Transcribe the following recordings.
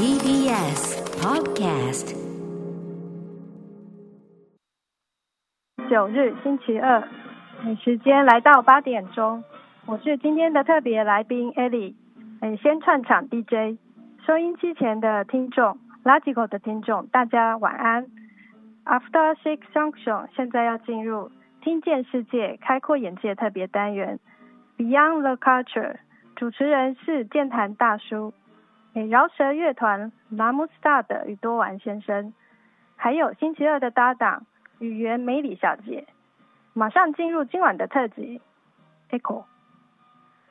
TBS Podcast 九日星期二，时间来到八点钟，我是今天的特别来宾 Ellie，先串场 DJ，收音机前的听众，Logical 的听众，大家晚安。After Six Junction，现在要进入听见世界、开阔眼界特别单元。Beyond the Culture，主持人是健谈大叔，饶舌乐团 Lamu Star 的宇多丸先生，还有星期二的搭档。语言美里小姐，马上进入今晚的特辑。Echo，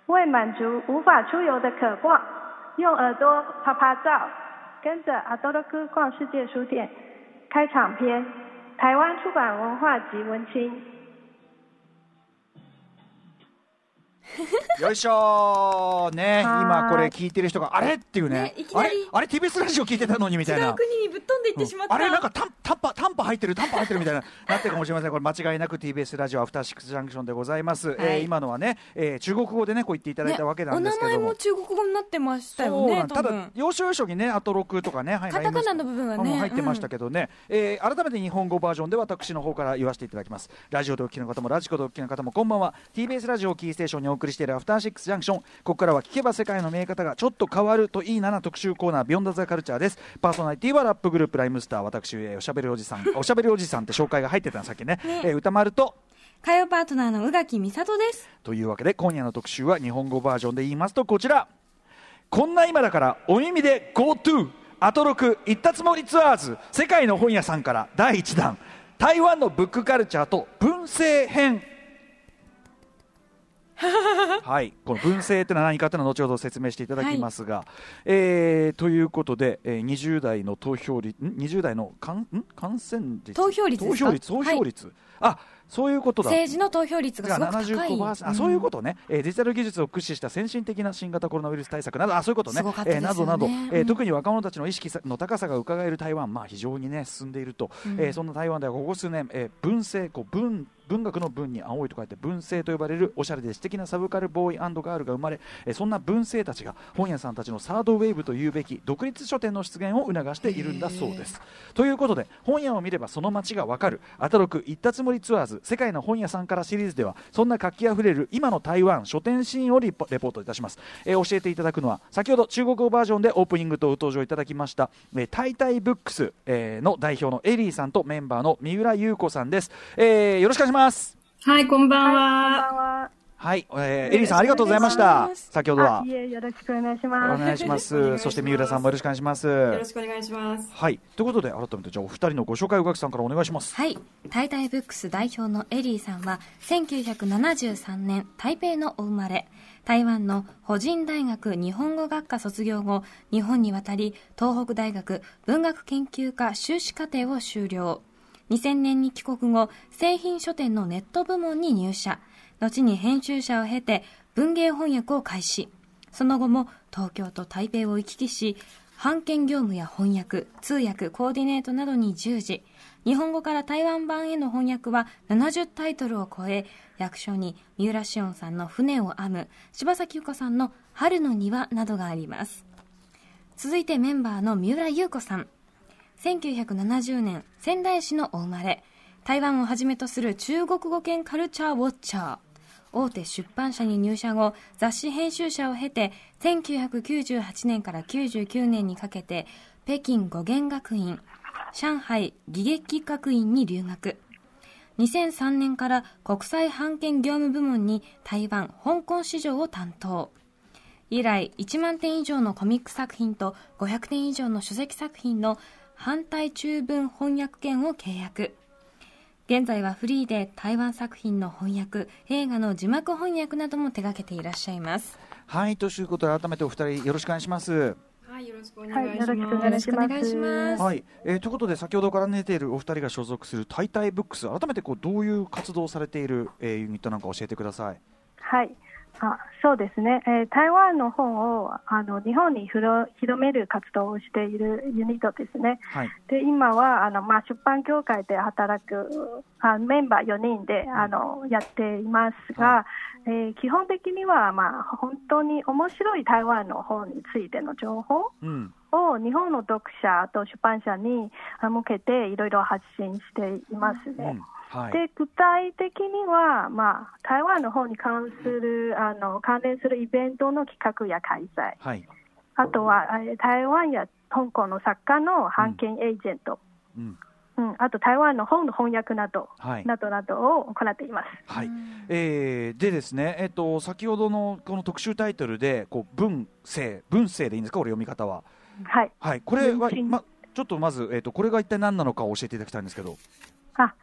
为满足无法出游的渴望，用耳朵拍拍照，跟着阿多罗哥逛世界书店。开场篇：台湾出版文化及文青。よいしょー。ね今これ聞いてる人があれ？っていうね。あれ？あれ？TBS ラジオ聞いてたのにみたいな。国にぶっ飛んでいってしまった、あれ？なんかタンタンパタンパ入ってるタンパ入ってるみたいな。なってるかもしれません。これ間違いなく TBS ラジオアフターシックスジャンクションでございます、はい、えー、今のはね、えー、中国語でねこう言っていただいたわけなんですけども、ね、お名前も中国語になってましたよねただ要所要所にねあと6とかね、はい、カタカナの部分はね。入ってましたけどね、うん、えー、改めて日本語バージョンで私の方から言わせていただきます。ラジオでお聞きの方もラジコでお聞きの方もこんばんは。TBS ラジオキーステーションにお送りしているアフターシックスジャンクション。ここからは聞けば世界の見え方がちょっと変わるといいなな特集コーナービヨンドザカルチャーです。パーソナリティはラップグループライムスター私、えー、おしゃべりおじさん おしゃべりおじさんって紹介が入ってたんさっきね。ね、え。ー、歌丸と火曜パートナーの宇垣美里です。というわけで今夜の特集は日本語バージョンで言いますとこちら。こんな今だからお耳で GoTo アトロク行ったつもりツアーズ世界の本屋さんから第1弾台湾のブックカルチャーと文政編 はい、この文政というのは何かというのは後ほど説明していただきますが、はい、えー、ということで、えー、20代の投票率、20代の感ん感染率？投票率投票率投票率、はい、あそういうことだ。政治の投票率がすごく高い、あそういうことね、えー、デジタル技術を駆使した先進的な新型コロナウイルス対策などあそういうことね、ね。えー、などなど、えー、特に若者たちの意識の高さが伺える台湾、まあ、非常にね進んでいると、うん、えー、そんな台湾ではここ数年、えー、文政こう文文学の文に青いと書いて文政と呼ばれるおしゃれで素敵なサブカルボーイガールが生まれえそんな文政たちが本屋さんたちのサードウェーブというべき独立書店の出現を促しているんだそうです。ということで本屋を見ればその街がわかる。アトロク行ったつもりツアーズ世界の本屋さんからシリーズではそんな活気あふれる今の台湾書店シーンをレポートいたします、えー、教えていただくのは先ほど中国語バージョンでオープニングと登場いただきました、えー、タイタイブックス、えー、の代表のエリーさんとメンバーの三浦優子さんです、えー、よろしくお願いしますはい、こんばんは。はい、こんばんは。はい、えー、エリーさんありがとうございました。先ほどは。いえ、よろしくお願いします。お願いします。そして三浦さんもよろしくお願いします。よろしくお願いします。はい、ということで改めてじゃあお二人のご紹介を宇垣さんからお願いします。はい、タイタイブックス代表のエリーさんは1973年台北のお生まれ。台湾の保人大学日本語学科卒業後、日本に渡り、東北大学文学研究科修士課程を修了。2000年に帰国後、製品書店のネット部門に入社。後に編集者を経て文芸翻訳を開始。その後も東京と台北を行き来し、版権業務や翻訳、通訳、コーディネートなどに従事。日本語から台湾版への翻訳は70タイトルを超え、役所に三浦紫音さんの船を編む、柴咲由子さんの春の庭などがあります。続いてメンバーの三浦優子さん。1970年、仙台市のお生まれ、台湾をはじめとする中国語圏カルチャーウォッチャー、大手出版社に入社後、雑誌編集者を経て、1998年から99年にかけて、北京語源学院、上海義劇学院に留学。2003年から国際版権業務部門に台湾、香港市場を担当。以来、1万点以上のコミック作品と500点以上の書籍作品の反対中文翻訳権を契約。現在はフリーで台湾作品の翻訳、映画の字幕翻訳なども手掛けていらっしゃいます。はい、ということで改めてお二人よろしくお願いします。はい、よろしくお願いします。はい、よろしくお願いします。はい、えー、ということで先ほどから出ているお二人が所属するタイタイブックス、改めてこうどういう活動をされている、えー、ユニットなんか教えてください。はい。あそうですね、えー、台湾の本をあの日本に広める活動をしているユニットですね、はい、で今はあの、まあ、出版協会で働くあメンバー4人であのやっていますが、はい、えー、基本的には、まあ、本当に面白い台湾の本についての情報、うん。を日本の読者と出版社に向けていろいろ発信していますね。うんはい、で具体的には、まあ、台湾の方に関するあの関連するイベントの企画や開催、はい、あとは台湾や香港の作家の版権エージェント、うん、うん、あと台湾の本の翻訳など、はい、などなどを行っています。はい。えー、でですね、えっ、ー、と先ほどのこの特集タイトルでこう文政文政でいいんですか、これ読み方は。はい。はい。これはまちょっとまずえっ、ー、とこれが一体何なのかを教えていただきたいんですけど。あ、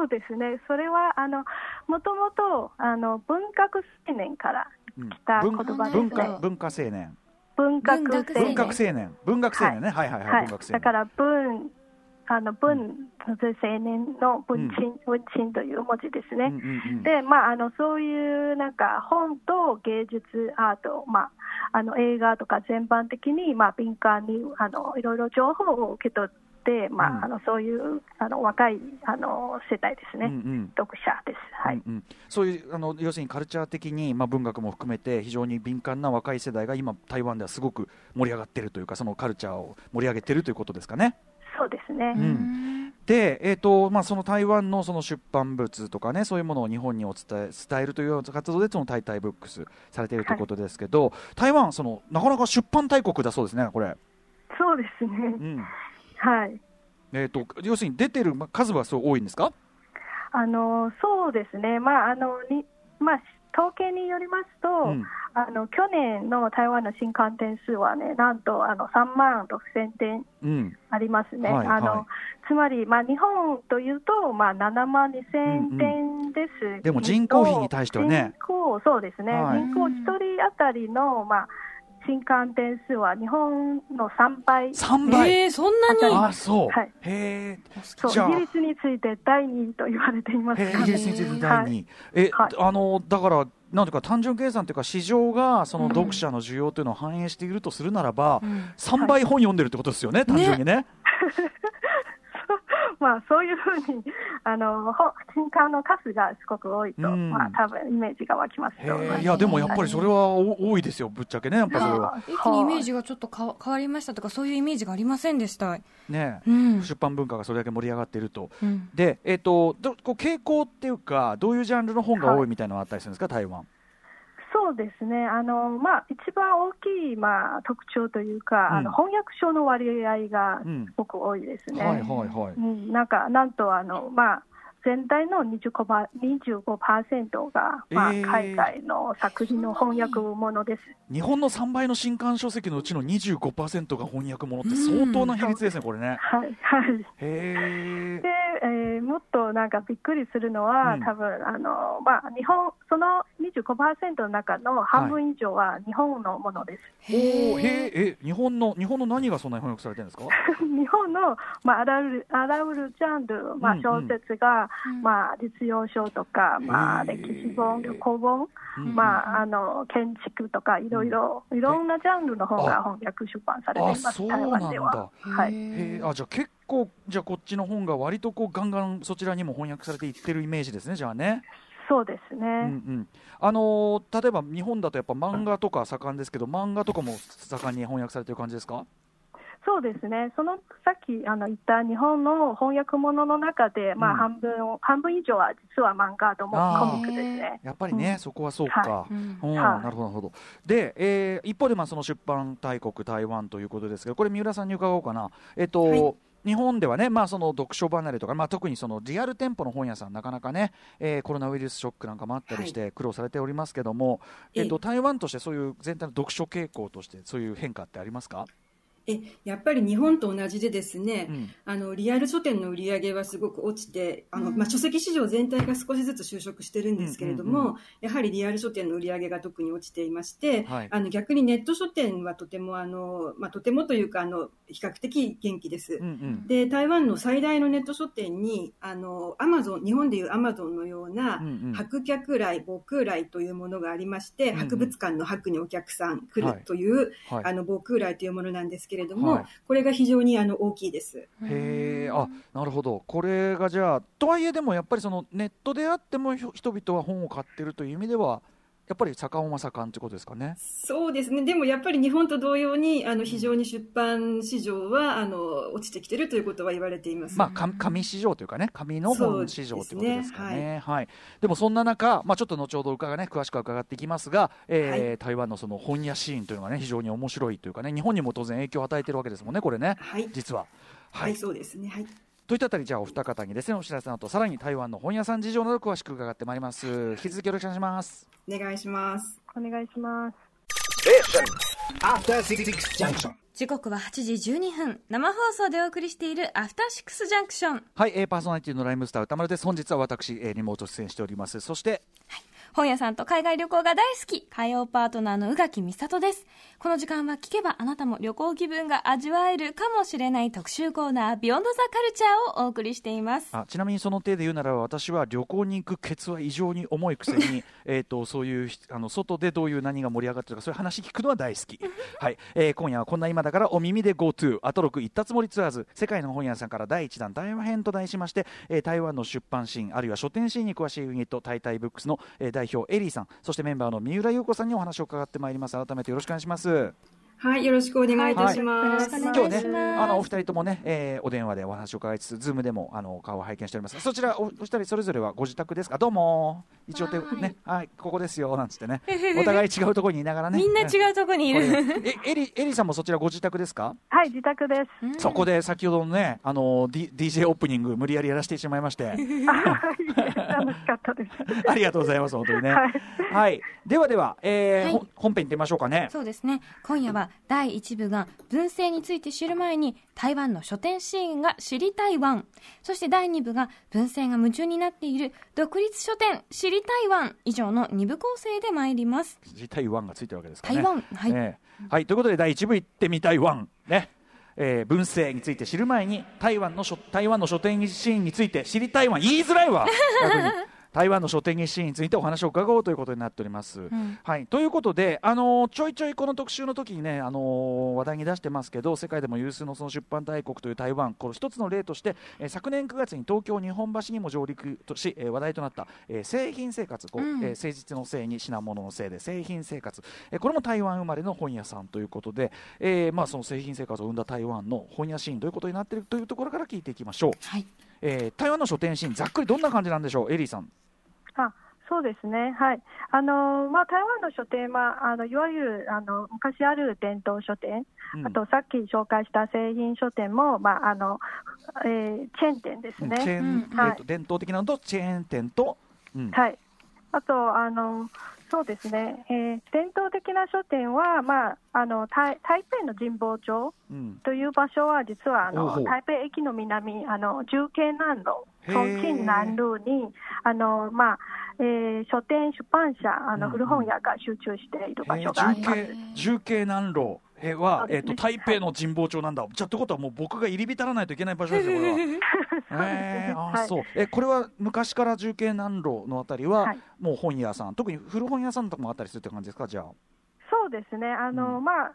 そうですね。それはあのもともとあの文学青年から来た言葉ですね。文化文化青年。文学青年。文学青年。文学青年ね。はい、はい、はい、はい。文学青年。だから文あの文、青年の文鎮、文鎮という文字ですね。で、まあ、あのそういうなんか本と芸術アート、まあ、あの映画とか全般的に、まあ、敏感にあのいろいろ情報を受け取って、まあ、あのそういうあの若いあの世代ですね、うんうん、読者です、はい、うんうん、そういうあの要するにカルチャー的に、まあ、文学も含めて非常に敏感な若い世代が今、台湾ではすごく盛り上がっているというか、そのカルチャーを盛り上げているということですかね。そうですね。うん、で、えーとまあ、その台湾のその出版物とかね、そういうものを日本にお伝え伝えるという活動で、そのタイタイブックスされているということですけど、はい、台湾その、なかなか出版大国だそうですね、これ。そうですね。うん、はい。えーと、要するに出てる数はそう多いんですか？あのそうですね、まああのにまあ、統計によりますと、うん、あの去年の台湾の新刊点数はね、なんとあの3万6000点ありますね。うんはいはい、あのつまり、まあ、日本というと、まあ、7万2000点です、うんうん、でも人口比に対してはね。人口そうですね、はい、人口1人当たりの、まあ新刊点数は日本の3倍。3倍？えー、そんなに？あ、そう。はい。へえ。そう、イギリスについて第2位と言われています、ね、イギリスについて第2位。はい、え、はい、あの、だから、なんていうか単純計算というか市場がその読者の需要というのを反映しているとするならば、うん、3倍本読んでるってことですよね、はい、単純にね。ね まあ、そういうふうに あの新刊の数がすごく多いと、うん、まあ多分イメージが湧きますいやでもやっぱりそれは多いですよ、ぶっちゃけね、やっぱそれは。一気にイメージがちょっとか変わりましたとか、そういうイメージがありませんでした。ね、うん、出版文化がそれだけ盛り上がっていると、うん、で、えーと、どこう傾向っていうか、どういうジャンルの本が多いみたいなのがあったりするんですか、台湾。そうですね、あのまあ、一番大きい、まあ、特徴というか、うん、あの翻訳書の割合がすごく多いですね。なんかなんとあの、まあ全体の 25%, 25が、まあ、海外の作品の翻訳ものです、えー、日本の3倍の新刊書籍のうちの25%が翻訳ものって相当な比率ですね、これね。はい、はい、へで、えー、もっとなんかびっくりするのは、うん、多分あのまあ日本その25%の中の半分以上は日本のものです。はい、おへえ日本の日本の何がそんなに翻訳されてるんですか？日本のまああらゆるあらゆるジャンルまあ小説が、まあ、実用書とか、まあ、歴史本、旅行本、まあ、あの建築とかいろいろ、いろんなジャンルの本が翻訳出版されています、台湾では。はい、あじゃあ結構、じゃあこっちの本が割とこうガンガンそちらにも翻訳されていってるイメージですね、じゃあね。そうですね、うんうん、あのー、例えば日本だとやっぱ漫画とか盛んですけど、漫画とかも盛んに翻訳されてる感じですか？そうですね、そのさっきあの言った日本の翻訳物の中で、まあ、半分、うん、半分以上は実は漫画ともコミックですね。やっぱりね、うん、そこはそうか、はい、うん、なるほど、なるほど。で、えー、一方でまあその出版大国台湾ということですけど、これ三浦さんに伺おうかな。えっ、と、はい日本ではね、まあ、その読書離れとか、まあ、特にそのリアル店舗の本屋さん、なかなかね、えー、コロナウイルスショックなんかもあったりして苦労されておりますけども、はい、えっと、台湾としてそういう全体の読書傾向として、そういう変化ってありますか？えやっぱり日本と同じでですね、うん、あのリアル書店の売り上げはすごく落ちてあの、まあ、書籍市場全体が少しずつ収束してるんですけれども、うんうんうん、やはりリアル書店の売り上げが特に落ちていまして、はい、あの逆にネット書店はとてもあの、まあ、とてもというかあの比較的元気です、うんうん、で台湾の最大のネット書店にあのアマゾン日本でいうアマゾンのような、うんうん、博客来防空来というものがありまして、博物館の博にお客さん来るという、あの防空来というものなんですけれども、はい、これが非常にあの大きいです。へえ、あ、なるほど。これがじゃあ、とはいえでもやっぱりそのネットであっても人々は本を買ってるという意味では。やっぱり盛んは盛んということですかね。そうですね。でもやっぱり日本と同様に、あの、非常に出版市場は、あの、落ちてきてるということは言われています。まあ、紙市場というかね、紙の本市場ということですかね。でねはい、はい。でもそんな中、まあ、ちょっと後ほど伺ね、詳しく伺っていきますが、えー、はい、台湾のその本屋シーンというのがね、非常に面白いというかね、日本にも当然影響を与えてるわけですもんね、これね。はい。実は。はい、はい、そうですね。はい。といったあたりじゃあお二方にですねお知らせの後さらに台湾の本屋さん事情など詳しく伺ってまいります。引き続きよろしくお願いします。お願いします。お願いします。時刻は8時12分。生放送でお送りしているアフターシックスジャンクションはい、えー、パーソナリティのライムスター歌丸です。本日は私、えー、リモート出演しております。そして、はい本屋さんと海外旅行が大好き、火曜パートナーの宇垣美里です。この時間は聞けばあなたも旅行気分が味わえるかもしれない特集コーナー、ビヨンドザカルチャーをお送りしています。あちなみにその手で言うなら私は旅行に行くケツは異常に重いくせに、えとそういうあの外でどういう何が盛り上がってるかそういう話聞くのは大好き。はい、えー、今夜はこんな今だからお耳で GoTo アトロク行ったつもりツアーズ世界の本屋さんから第1弾台湾編と題しまして、えー、台湾の出版シーンあるいは書店シーンに詳しいユニットタイタイブックスの、えー、代表エリーさんそしてメンバーの三浦裕子さんにお話を伺ってまいります。改めてよろしくお願いします。はい、よろしくお願いいたします。はい、今日ね、あのお二人ともね、えー、お電話でお話を伺いつつ、ズームでもあの顔を拝見しております。そちらお二人それぞれはご自宅ですか？どうも。一応手ね、はい、ここですよなんつってね。お互い違うところにいながらね。みんな違うところにいる。え、エリエリさんもそちらご自宅ですか？はい、自宅です。そこで先ほどのね、あの D DJ オープニング無理やりやらせてしまいまして。楽しかったです。ありがとうございます本当にね。はい、はい、ではでは、えー、はい、本編行ってみましょうかね。そうですね。今夜は第一部が文政について知る前に台湾の書店シーンが知り台湾。そして第2部が文政が夢中になっている独立書店知り台湾以上の2部構成で参ります。知り台湾がついてるわけですかね。台湾はい、ね、はい、ということで第1部行ってみ台湾。ね。えー、文政について知る前に台湾の台湾の書店シーンについて知りたいは言いづらいわ台湾の書店シーンについてお話を伺おうということになっております。うん、はい、ということで、あのちょいちょいこの特集の時にね、あの話題に出してますけど世界でも有数のその出版大国という台湾この一つの例として、えー、昨年9月に東京日本橋にも上陸とし、えー、話題となった、えー、製品生活こう、うん、えー、誠実のせいに品物のせいで製品生活、えー、これも台湾生まれの本屋さんということで、えー、まあその製品生活を生んだ台湾の本屋シーンということになっているというところから聞いていきましょう。はいえー、台湾の書店シーンざっくりどんな感じなんでしょう？エリーさん。あそうですね、はい。あのまあ、台湾の書店はあのいわゆるあの昔ある伝統書店、うん、あとさっき紹介した製品書店も、まああのえー、チェーン店ですね。チェーン、はい、えー、伝統的なのとチェーン店と、うん、はい。あとあのそうですね、えー、伝統的な書店は、まあ、あの台台北の神保町という場所は、実はあの、うん、台北駅の南、あの重慶南路、重慶南路に、あのまあえー、書店、出版社、あの古本屋が集中している場所があります。重慶南路えは、えーと、台北の神保町なんだ、じゃあってことはもう僕が入り浸らないといけない場所ですよ、これは。えー、あ、はい、そう。えこれは昔から重慶南路のあたりは、はい、もう本屋さん。特に古本屋さんとかもあったりするって感じですか？じゃあ。そうですね。あの、うん、まあ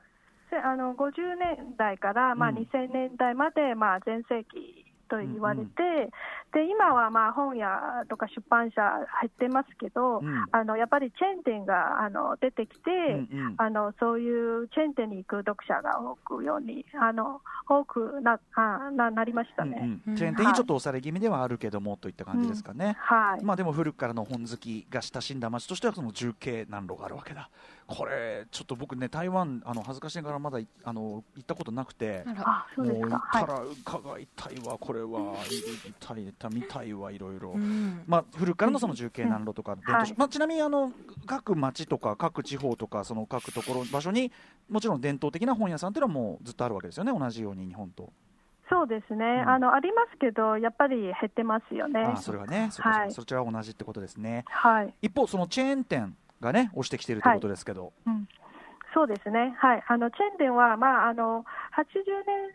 あの50年代から、まあ、2000年代まで、まあ、全盛期と言われて、で今はまあ本屋とか出版社入ってますけど、うん、あのやっぱりチェーン店があの出てきて、うんうん、あのそういうチェーン店に行く読者が多くようにあの多くなあななりましたね、うんうん、チェーン店にちょっと押され気味ではあるけども、はい、といった感じですかね、はい。まあ、でも古くからの本好きが親しんだ街としてはその重慶南路があるわけだ。これちょっと僕ね台湾あの恥ずかしながらまだあの行ったことなくて。もう行ったら伺いたいわこれは。痛い見たいわいろいろ、まあ古くからのその重慶南路とか伝統、まあちなみにあの各町とか各地方とかその各ところ場所にもちろん伝統的な本屋さんっていうのはもうずっとあるわけですよね同じように日本と。そうですね、うん、あのありますけど、やっぱり減ってますよね。あそれはね、そはい、そちらは同じってことですね。はい、一方、そのチェーン店がね、押してきているということですけど。はい、うん、そうですね、はい、あのチェーン店は、まあ、あの80年代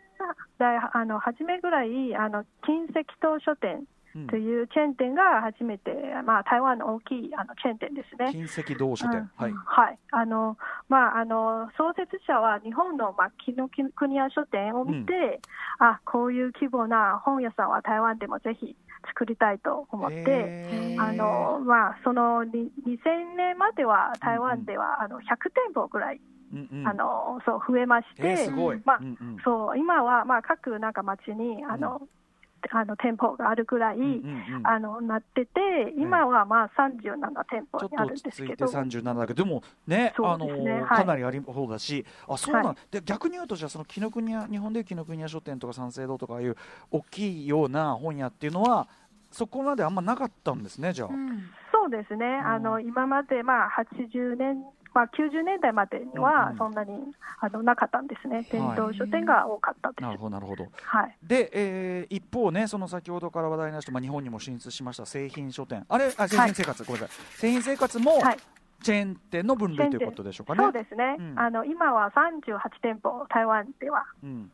あの初めぐらい、あの金石島書店というチェーン店が初めて、まあ、台湾の大きいあのチェーン店ですね。金石堂書店、うん、はい、はい、あのまあ、あの創設者は日本の、まあ、紀ノ国屋書店を見て、うん、あこういう規模な本屋さんは台湾でもぜひ作りたいと思って、あのまあ、その2000年までは台湾ではあの100店舗ぐらい。うんうん、あのそう増えまして、まあ、うんうん、そう今はまあ各なんか町にあの、あの店舗があるぐらい、うんうんうん、あのなってて、今はまあ37店舗にあるんですけど、ちょっとついて37だけど、でもね、ねあの、はい、かなりあり方だし、あそうなん、はい、で逆に言うと、じゃあ、その紀ノ国屋、日本でいう紀ノ国屋書店とか三省堂とかいう大きいような本屋っていうのは、そこまであんまなかったんですね、じゃあ。うん、そうですね、あの今までまあ80年まあ、90年代までにはそんなに、あのなかったんですね、伝統書店が多かったです。なるほどなるほど、はい、で、えー、一方ね、その先ほどから話題になりました、まあ、日本にも進出しました製品書店、あれ、あ製品生活、はい、ごめんなさい、製品生活も、はい、チェーン店の分類ということでしょうかね。そうですね、うん、あの今は38店舗、台湾では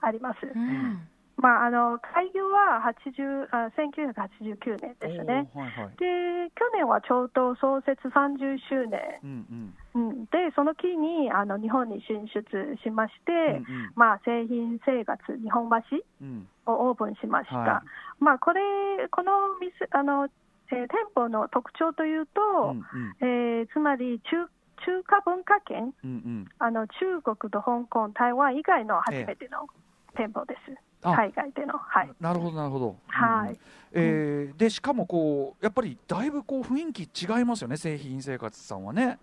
あります。うんまあ、あの開業は80あ1989年ですね、はいはい、で去年はちょうど創設30周年、うんうん、うん、でその期にあの日本に進出しまして、うんうん、まあ、製品生活日本橋をオープンしました、うんはい、まあ、これこの店あの、えー、店舗の特徴というと、うんうん、えー、つまり中中華文化圏、うんうん、あの中国と香港、台湾以外の初めての店舗です。えー海外での、はい、なるほどなるほど、はい、えー、でしかもこうやっぱりだいぶこう雰囲気違いますよね製品生活さんはね、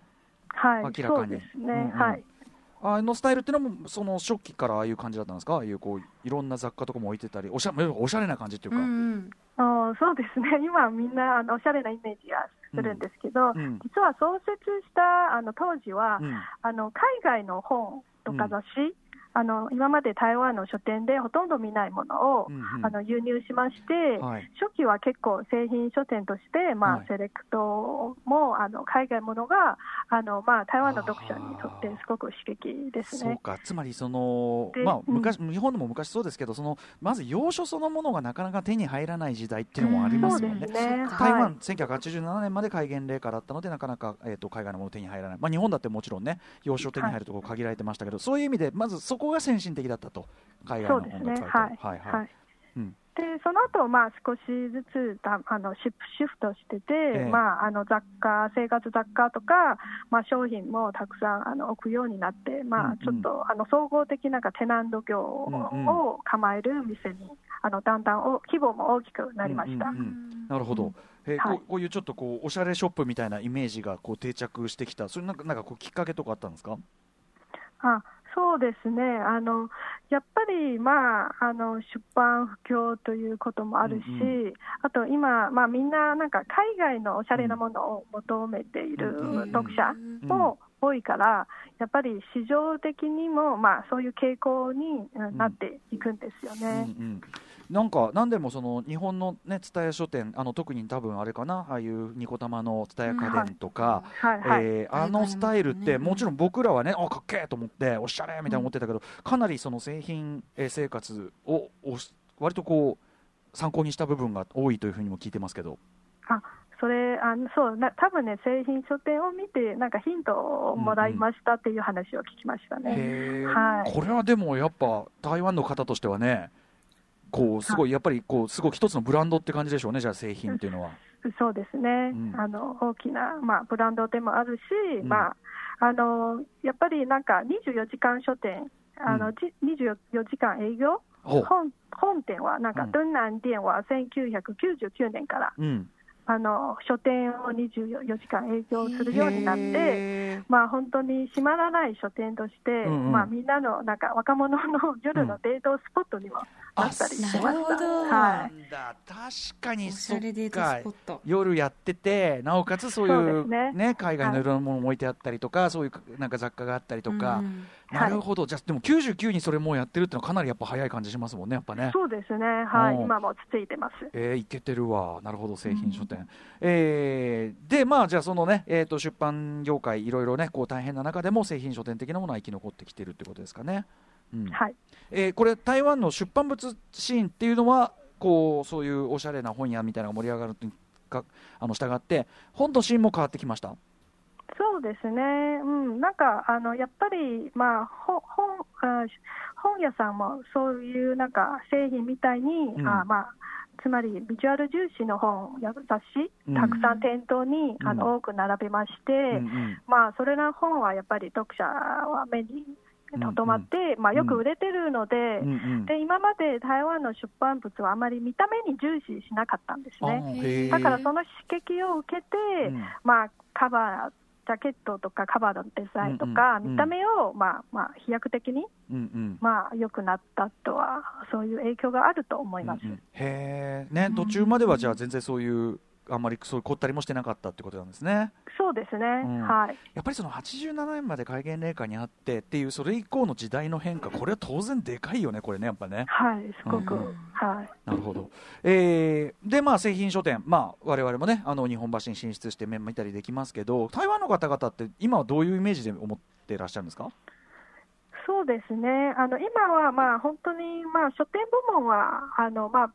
はい、明らかに。そうですね、うんうん、はい。あのスタイルっていうのもその初期からああいう感じだったんですか？ああいうこういろんな雑貨とかも置いてたりおしゃおしゃれな感じっていうか、うんうん、あそうですね。今みんなあのおしゃれなイメージがするんですけど、うん、実は創設したあの当時は、うん、あの海外の本とか雑誌、あの今まで台湾の書店でほとんど見ないものを、うんうん、あの輸入しまして、はい、初期は結構製品書店として、まあ、はい、セレクトもあの海外ものがあの、まあ、台湾の読者にとってすごく刺激ですね。つまりその、まあ昔、うん、日本でも昔そうですけどそのまず洋書そのものがなかなか手に入らない時代っていうのもありますよね。ね。台湾、はい、1987年まで改元令下だったのでなかなか、えーと、海外のもの手に入らない、まあ、日本だってもちろんね洋書手に入るところ限られてましたけど、そういう意味でまずそここが先進的だったと、海外の本が使われて、はい。はいはい。でその後、まあ少しずつだあのシフシフトしてて、えー、まあ、あの雑貨、生活雑貨とか、まあ、商品もたくさんあの置くようになって、まあ、ちょっと、うんうん、あの総合的なテナント業を構える店に、あのだんだんお規模も大きくなりました。うんうんうん、なるほど、えーはい、こういうちょっとこうおしゃれショップみたいなイメージがこう定着してきた、それなんかなんかこうきっかけとかあったんですか？あそうですね。あのやっぱり、まあ、あの出版不況ということもあるし、うんうん、あと今、まあ、みんななんか海外のおしゃれなものを求めている読者も多いから、やっぱり市場的にも、まあ、そういう傾向になっていくんですよね。うんうんうんなんか何でもその日本のね蔦屋書店あの特に多分あれかなああいうニコタマの蔦屋家電とか、えあのスタイルってもちろん僕らはねあかっけえと思っておしゃれみたいな思ってたけど、かなりその製品生活を割とこう参考にした部分が多いというふうにも聞いてますけど。あそれあのそうな多分ね製品書店を見てなんかヒントをもらいましたっていう話を聞きましたね、うんうん、はい、これはでもやっぱ台湾の方としてはねこうすごいやっぱりこうすごい一つのブランドって感じでしょうね、じゃあ製品っていうのは。そうですね、うん、あの大きな、まあ、ブランドでもあるし、うん、まあ、あのやっぱりなんか24時間書店、あの、うん、24時間営業、本本店はなんか、敦南店は1999年から、うん。あの書店を24時間営業するようになって、まあ、本当に閉まらない書店として、うんうん、まあ、みんなのなんか若者の夜のデートスポットにもあったりしました、うん、はい、確かにそっか。夜やっててなおかつそういうね、ね海外のい。ろんなものも置いてあったりとか、はい、そういうなんか雑貨があったりとか、うん。なるほど、はい、じゃあ、でも99にそれもうやってるっていうのは、かなりやっぱ早い感じしますもんね、やっぱね。そうですね、はい、今もついてます。えー、いけてるわ、なるほど、製品書店。うん、えー、で、まあ、じゃあ、そのね、えーと、出版業界、いろいろね、こう大変な中でも、製品書店的なものは生き残ってきてるってことですかね。うん、はい。えー、これ、台湾の出版物シーンっていうのは、こうそういうおしゃれな本屋みたいなのが盛り上がるかあの従って、本のシーンも変わってきました。そうですね、うん、なんかあのやっぱり、まあ、本本屋さんもそういうなんか製品みたいに、うん、あまあ、つまりビジュアル重視の本や雑誌、たくさん店頭に、あの多く並べまして、まあ、それらの本はやっぱり読者は目にとどまって、まあ、よく売れてるので,、で、今まで台湾の出版物はあまり見た目に重視しなかったんですね。だからその刺激を受けて、まあ、カバージャケットとかカバーのデザインとか、見た目を、まあまあ、飛躍的に、まあ、良くなったとは、そういう影響があると思います。へえ、ね、途中まではじゃあ全然そういうあんまりそう凝ったりもしてなかったってことなんですね。そうですね、うん、はい。やっぱりその87年まで戒厳令下にあってっていうそれ以降の時代の変化、これは当然でかいよね、これね、やっぱね。はい、すごく、うん、はい。なるほど。えー、で、まあ製品書店、まあ我々もね、あの日本橋に進出して見たりできますけど、台湾の方々って今はどういうイメージで思ってらっしゃるんですか？そうですね。あの今はまあ本当にまあ書店部門はあのまあ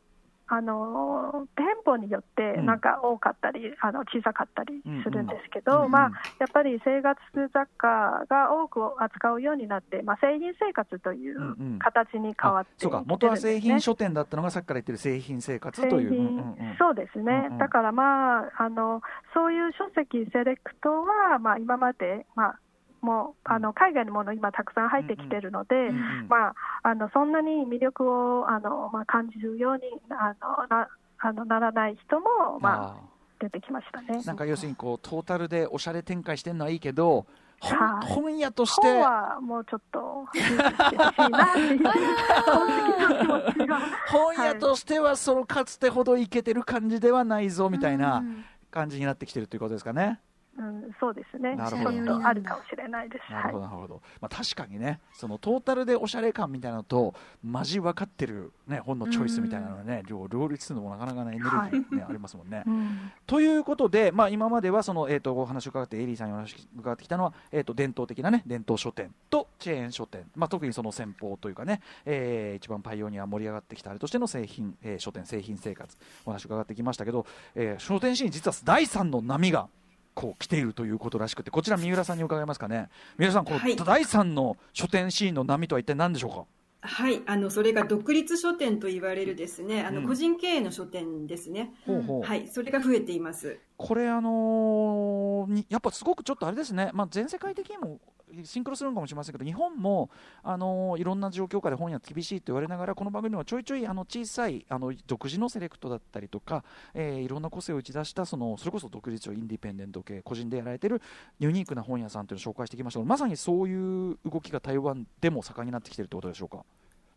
あの店舗によってなんか多かったり、うん、あの小さかったりするんですけど、うん。うん、まあ、やっぱり生活雑貨が多く扱うようになって、まあ、製品生活という形に変わって、ね。そうか。元は製品書店だったのがさっきから言ってる製品生活という、うんうん、そうですね、うんうん、だからまああのそういう書籍セレクトは、まあ、今まで、まあもうあの海外のもの今たくさん入ってきてるので、うんうん、まあ、あのそんなに魅力をあの、まあ、感じるようにあのなあのならない人も、まあ、出てきましたね。なんか要するにこうトータルでおしゃれ展開してるのはいいけど本屋として本はもうちょっと 本屋としてはそのかつてほどいけてる感じではないぞみたいな感じになってきてるということですかね。うん、そうですね。なるほど。あるかもしれないです。なるほど、なるほど。まあ、確かにね、そのトータルでおしゃれ感みたいなのと、マジ分かってる、ね、本のチョイスみたいなのはね、両両立するのもなかなかなエネルギー、ね、はい、ありますもんね。うん、ということで、まあ、今まではその、えーと、お話を伺ってエリーさんにお話を伺ってきたのは、えーと、伝統的な、ね、伝統書店とチェーン書店、まあ、特にその先方というかね、えー、一番パイオニア盛り上がってきたあれとしての製品、えー、書店製品生活お話を伺ってきましたけど、えー、書店シーン実は第3の波がこう来ているということらしくてこちら三浦さんに伺いますかね。三浦さんこの第3の書店シーンの波とは一体何でしょうか？はい、あのそれが独立書店と言われるですね、あの個人経営の書店ですね。うん、はい、それが増えています。これあのー、やっぱすごくちょっとあれですね、まあ全世界的にもシンクロするのかもしれませんけど日本も、あのいろんな状況下で本屋厳しいと言われながらこの番組ではちょいちょいあの小さいあの独自のセレクトだったりとか、えー、いろんな個性を打ち出したそのそれこそ独立をインディペンデント系個人でやられてるユニークな本屋さんというのを紹介してきましたがまさにそういう動きが台湾でも盛んになってきているということでしょうか？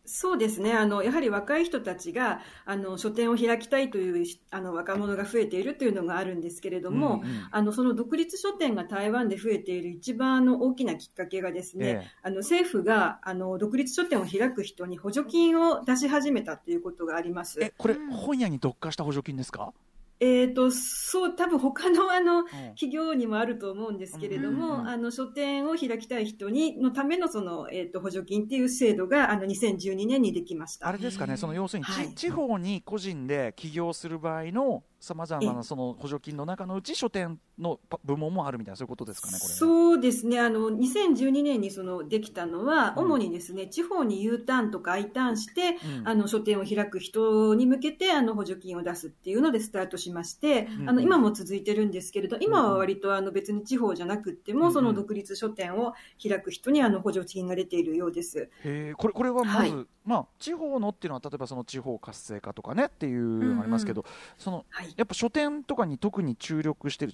そうですね。あの、やはり若い人たちが、あの、書店を開きたいという、あの、若者が増えているというのがあるんですけれども、うんうん、あの、その独立書店が台湾で増えている一番の大きなきっかけがですね、ええ、あの、政府が、あの、独立書店を開く人に補助金を出し始めたということがあります。え、これ、本屋に特化した補助金ですか？えーと、そう、多分他のあの、企業にもあると思うんですけれども、うんうんうん、あの書店を開きたい人にのためのその、えーと、補助金っていう制度があの2012年にできました。あれですかね、その要するに、はい、地方に個人で起業する場合のさまざまなその補助金の中のうち書店の部門もあるみたいなそういうことですかね、これ、ね、そうですね、あの2012年にそのできたのは、主にですね、地方に U ターンとか I ターンして、うん、あの書店を開く人に向けてあの補助金を出すっていうのでスタートしまして、うん、あの今も続いてるんですけれど、今は割とあの別に地方じゃなくても、その独立書店を開く人にあの補助金が出ているようです。へこれこれはまず、はい、まあ、地方のっていうのは、例えばその地方活性化とかねっていうのありますけど、うんうん、その、はい、やっぱ書店とかに特に注力してる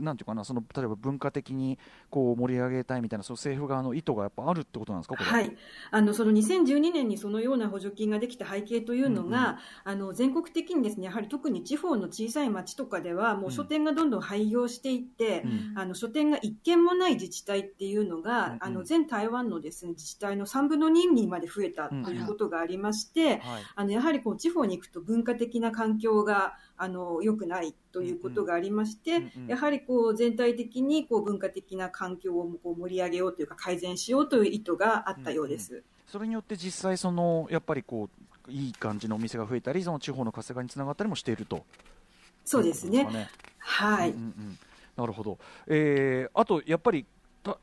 なんていうかなその例えば文化的にこう盛り上げたいみたいなその政府側の意図がやっぱあるってことなんですか？は。い。あのその2012年にそのような補助金ができた背景というのが、うんうん、あの全国的にですねやはり特に地方の小さい町とかではもう書店がどんどん廃業していって、うん、あの書店が一軒もない自治体っていうのが、うんうん、あの全台湾のですね自治体の3分の2にまで増えたということがありまして、うんはい、あのやはりこう地方に行くと文化的な環境があの良くないということがありまして、うんうん、やはりこう全体的にこう文化的な環境をこう盛り上げようというか改善しようという意図があったようです。うんうん、それによって実際そのやっぱりこういい感じのお店が増えたりその地方の活性化につながったりもしていると。そうですね。すねはい、うんうん、なるほど。えー、あとやっぱり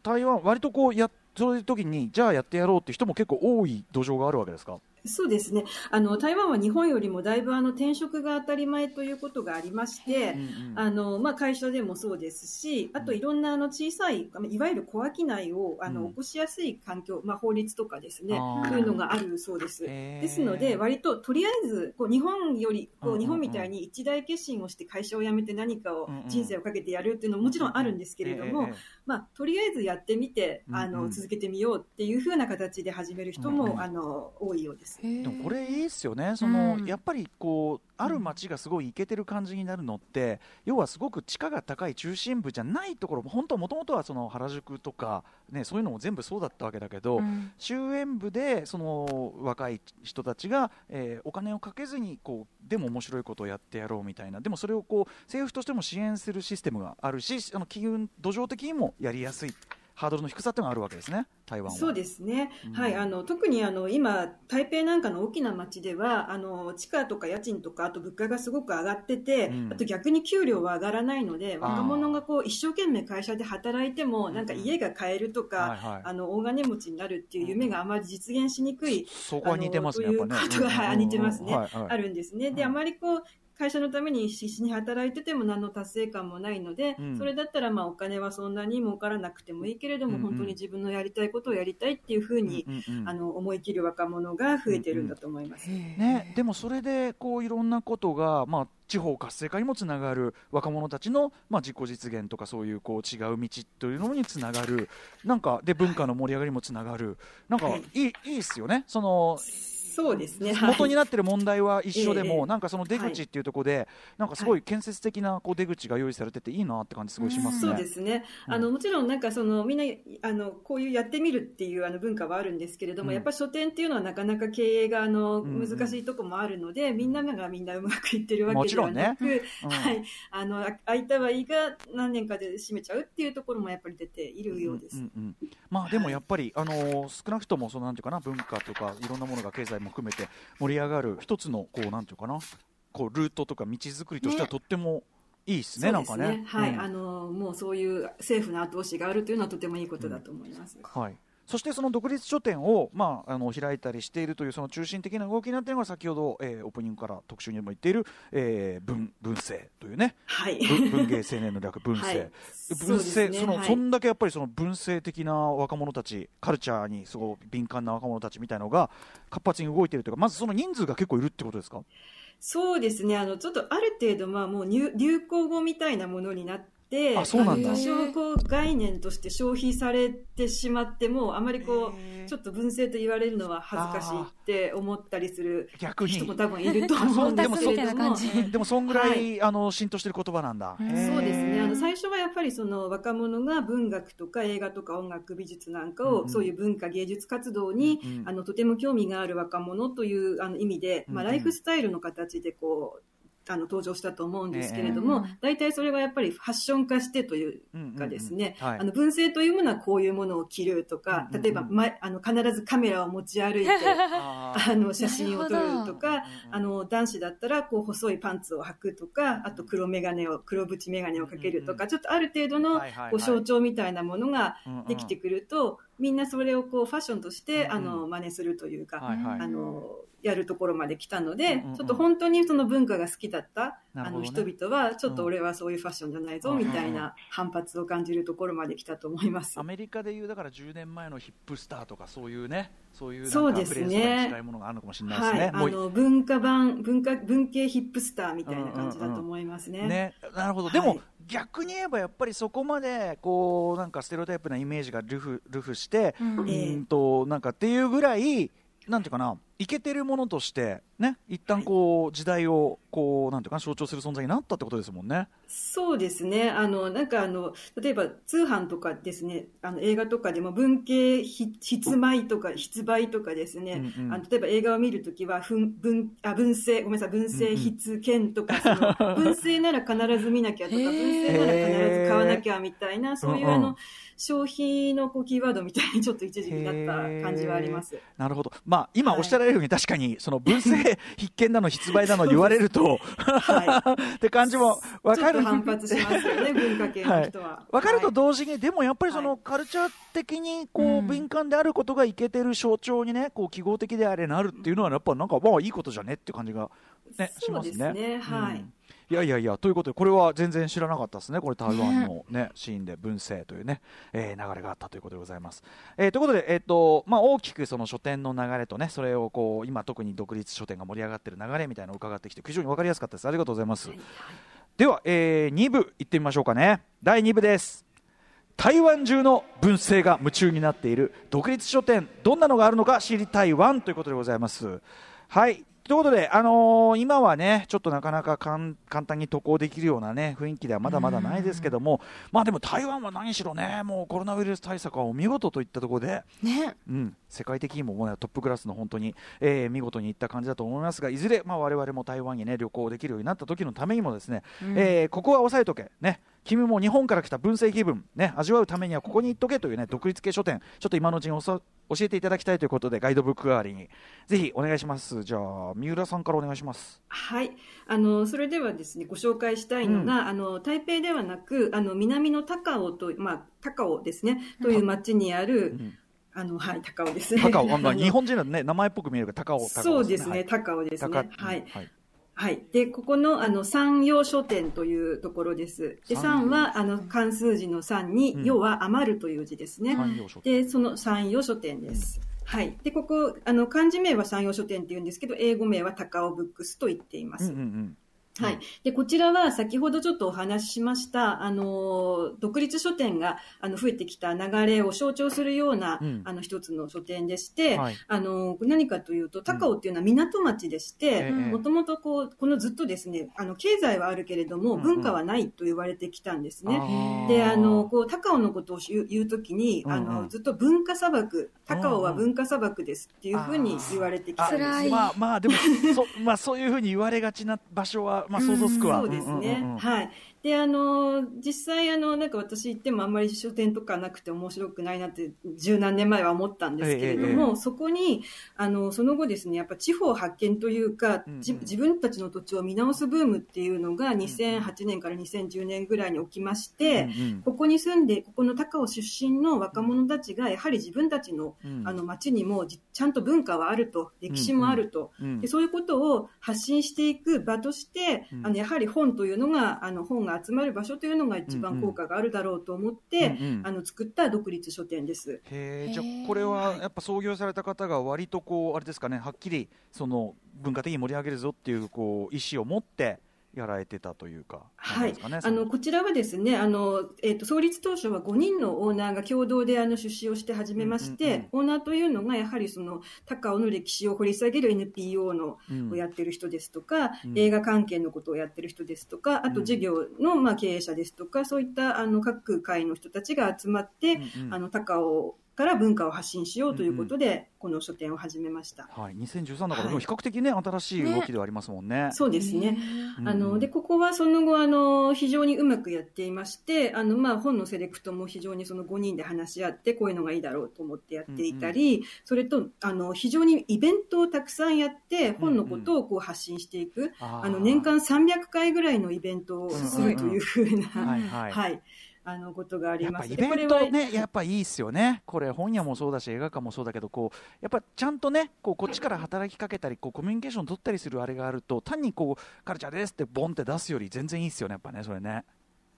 台湾割とこうやそういう時にじゃあやってやろうっていう人も結構多い土壌があるわけですか？そうですね。あの、台湾は日本よりもだいぶあの転職が当たり前ということがありまして、うんうん、あの、まあ、会社でもそうですし、あといろんなあの小さい、いわゆる小商いをあの、起こしやすい環境、まあ、法律とかですね、というのがあるそうです。ですので、割ととりあえず、こう、日本より、こう、日本みたいに一大決心をして会社を辞めて何かを人生をかけてやるっていうのももちろんあるんですけれども、まあ、とりあえずやってみて、あの、続けてみようっていうふうな形で始める人も、あの、多いようです。。でもこれいいっすよね。その、うん、やっぱりこうある街がすごいイケてる感じになるのって、要はすごく地価が高い中心部じゃないところ、本当もともとはその原宿とかねそういうのも全部そうだったわけだけど、うん、終焉部でその若い人たちが、えー、お金をかけずにこうでも面白いことをやってやろうみたいな。でもそれをこう政府としても支援するシステムがあるし、あの機運土壌的にもやりやすい。ハードルの低さっていうのがあるわけですね、台湾そうですね、うん、はい、あの特にあの今、台北なんかの大きな街ではあの地価とか家賃とか、あと物価がすごく上がってて、うん、あと逆に給料は上がらないので、若者がこう一生懸命会社で働いても、なんか家が買えるとか、はいはい、あの大金持ちになるっていう夢があまり実現しにくい、そこは似てますね、ということが、似てますね、はいはい、あるんですね。であまりこう会社のために必死に働いてても何の達成感もないので、うん、それだったらまあお金はそんなに儲からなくてもいいけれども、うんうん、本当に自分のやりたいことをやりたいっていうふうに、うんうん、あの思い切る若者が増えてるんだと思います、うんうん、ね、でもそれでこういろんなことが、まあ、地方活性化にもつながる若者たちの、まあ、自己実現とかそういうこう違う道というのにつながる。なんかで文化の盛り上がりもつながる。なんかい。い,、い、いいっすよね。そのそうですね、元になってる問題は一緒でも、なんかその出口っていうところで、なんかすごい建設的なこう出口が用意されてていいなって感じすごいします、ね、そうですね。あのもちろんなんかそのみんなあのこういうやってみるっていうあの文化はあるんですけれども、やっぱ書店っていうのはなかなか経営があの難しいとこもあるので、みんながみんなうまくいってるわけではなく、ね。はい、あの開いたはいいが何年かで閉めちゃうっていうところもやっぱり出ているようです。うんうんうん、まあでもやっぱり、あの少なくともそのなんていうかな文化とかいろんなものが経済も含めて盛り上がる一つのこうなんていうかなこうルートとか道作りとしてはとっても、いいですね、ねなんかね。はい、うん、あのもうそういう政府の後押しがあるというのはとてもいいことだと思います。うん、はい。そしてその独立書店を、まあ、あの開いたりしているというその中心的な動きになっているのが先ほど、えー、オープニングから特集にも言っている、えー、文文政というね、はい、文芸青年の略文政、はい、文政そ、ね,、の、はい、そんだけやっぱりその文政的な若者たちカルチャーにすごい敏感な若者たちみたいなのが活発に動いているというかまずその人数が結構いるってことですか？そうですね。あのちょっとある程度まあもう流行語みたいなものになって多少こう概念として消費されてしまってもあまりこうちょっと文政と言われるのは恥ずかしいって思ったりする人も多分いると 思うんですけれども。でもそんぐらい、はい、あの浸透してる言葉なんだ。そうですね。あの最初はやっぱりその若者が文学とか映画とか音楽美術なんかを、うん、そういう文化芸術活動に、うん、あのとても興味がある若者というあの意味で、まあ、ライフスタイルの形でこうあの登場したと思うんですけれども、大体それがやっぱりファッション化してというかですね、あの文政というものはこういうものを着るとか、例えば、ま、あの必ずカメラを持ち歩いて あの写真を撮るとか、あの男子だったらこう細いパンツを履くとか、あと黒眼鏡を黒縁眼鏡をかけるとか、ちょっとある程度のこう象徴みたいなものができてくると、みんなそれをこうファッションとして、あの真似するというか、あのやるところまで来たので、うんうんうん、ちょっと本当にその文化が好きだった、ね、あの人々は、ちょっと俺はそういうファッションじゃないぞ、みたいな反発を感じるところまで来たと思います。アメリカでいう、だから10年前のヒップスターとか、そういうね、そういうそうですね。近いものがあるのかもしれないですね。はい、あの、文化版、文化、文系ヒップスターみたいな感じだと思いますね。うんうんうん、ね、なるほど。でも、はい逆に言えばやっぱりそこまでこうなんかステレオタイプなイメージがルフルフして、うん、うんとなんかっていうぐらいなんていうかな、いけてるものとして、ね、一旦こう、時代を、こう、なんていうか象徴する存在になったってことですもんね。そうですね。あの、なんかあの、例えば通販とかですね、あの映画とかでも文系筆枚とか筆売とかですね、うんうん、あの例えば映画を見るときは、文、文、あ、文政、ごめんなさい、文政筆剣とか、文政なら必ず見なきゃとか、文政なら必ず買わなきゃみたいな、そういうあの、消費のこうキーワードみたいにちょっと一時期なった感じはあります。なるほど。まあ今おっしゃられれるように確かにその文政 必見だの筆売だの言われると、はい、って感じも分かる反発しますよね文化系の人は、はい、分かると同時に、でもやっぱりそのカルチャー的にこう敏感であることがいけてる象徴にねこう記号的であれなるっていうのはやっぱなんかまあいいことじゃねっていう感じが、ね、しますね。ね。はい、いやいやいや、ということで、これは全然知らなかったですね、これ、台湾のね、ねシーンで文政というね、えー、流れがあったということでございます。えー、ということで、えーとまあ、大きくその書店の流れとね、それをこう今、特に独立書店が盛り上がってる流れみたいなのを伺ってきて、非常に分かりやすかったです。ありがとうございます。はい、では、えー、2部いってみましょうかね。第2部です。台湾中の文政が夢中になっている独立書店、どんなのがあるのか知りたいワンということでございます。はい、ということで、あのー、今はね、ちょっとなかなか簡単に渡航できるようなね、雰囲気ではまだまだないですけども、まあでも台湾は何しろね、もうコロナウイルス対策はお見事といったところで、ね、うん、世界的にももうトップクラスの本当に、えー、見事にいった感じだと思いますが、いずれ、まあ、我々も台湾にね、旅行できるようになった時のためにもですね、うん、えー、ここは押さえとけ、ね、君も日本から来た文政気分、ね、味わうためにはここに行っとけというね、独立系書店、ちょっと今のうちに教えていただきたいということで、ガイドブック代わりに、ぜひお願いします。じゃあ、三浦さんからお願いします。はい。あの、それではですね、ご紹介したいのが、うん、あの、台北ではなく、あの、南の高尾と、まあ、高尾ですね、という町にある、うんあの、はい、高尾ですね。高尾、まあ、日本人のね、名前っぽく見えるが高尾、そうですね、高尾ですね。はい。はいはい。で、ここの、あの、三葉書店というところです。で、三は、あの、漢数字の三に、うん、要は余るという字ですね。で、その三葉書店です。うんはい。で、ここ、あの、漢字名は三葉書店って言うんですけど、英語名は高尾ブックスと言っています。うんうんうんはい。で、こちらは先ほどちょっとお話ししました、あの、独立書店が、あの、増えてきた流れを象徴するような、うん、あの、一つの書店でして、はい、あの、何かというと、高尾っていうのは港町でして、もともとこう、このずっとですね、あの、経済はあるけれども、文化はないと言われてきたんですね。うんうん、で、あの、こう、高尾のことを言うときに、あの、ずっと文化砂漠、高尾は文化砂漠ですっていうふうに言われてきたんです。まあ、まあ、でも、そ、まあ、そういうふうに言われがちな場所は、まあ、想像つくわ。そうですね。はい。で、あの、実際、あの、なんか私行ってもあんまり書店とかなくて面白くないなって、十何年前は思ったんですけれども、ええ、そこに、あの、その後ですね、やっぱ地方発見というか、うんうん、自分たちの土地を見直すブームっていうのが2008年から2010年ぐらいに起きまして、うんうん、ここに住んで、ここの高尾出身の若者たちが、やはり自分たちの、うん、あの、町にもちゃんと文化はあると、歴史もあると、うんうん、でそういうことを発信していく場として、あの、やはり本というのが、あの、本が集まる場所というのが一番効果があるだろうと思って、うんうん、あの作った独立書店です。へじゃこれはやっぱ創業された方が割とこうあれですかねはっきりその文化的に盛り上げるぞっていうこう意思を持ってやられてたというか、はい、ね、あのこちらはですねあの、えーと、創立当初は5人のオーナーが共同であの出資をして始めまして、オーナーというのがやはりその高尾の歴史を掘り下げる NPO の、をやってる人ですとか、うん、映画関係のことをやってる人ですとかあと事業の、まあ、経営者ですとかそういったあの各界の人たちが集まって、うんうん、あの高尾から文化を発信しようということで、うんうん、この書店を始めました。はい、2013だから、比較的ね、新しい動きではありますもんね。ね。そうですね。あの、で、ここはその後、あの、非常にうまくやっていまして、あの、まあ、本のセレクトも非常にその5人で話し合って、こういうのがいいだろうと思ってやっていたり、うんうん、それと、あの、非常にイベントをたくさんやって、本のことをこう発信していく、うんうん、あの、年間300回ぐらいのイベントをするというふうな、はい。あのことがあります。イベントね、やっぱいいですよね。これ本屋もそうだし映画館もそうだけど、こうやっぱちゃんとね、こうこっちから働きかけたり、こうコミュニケーション取ったりするあれがあると、単にこうカルチャーですってボンって出すより全然いいですよね。やっぱね、それね。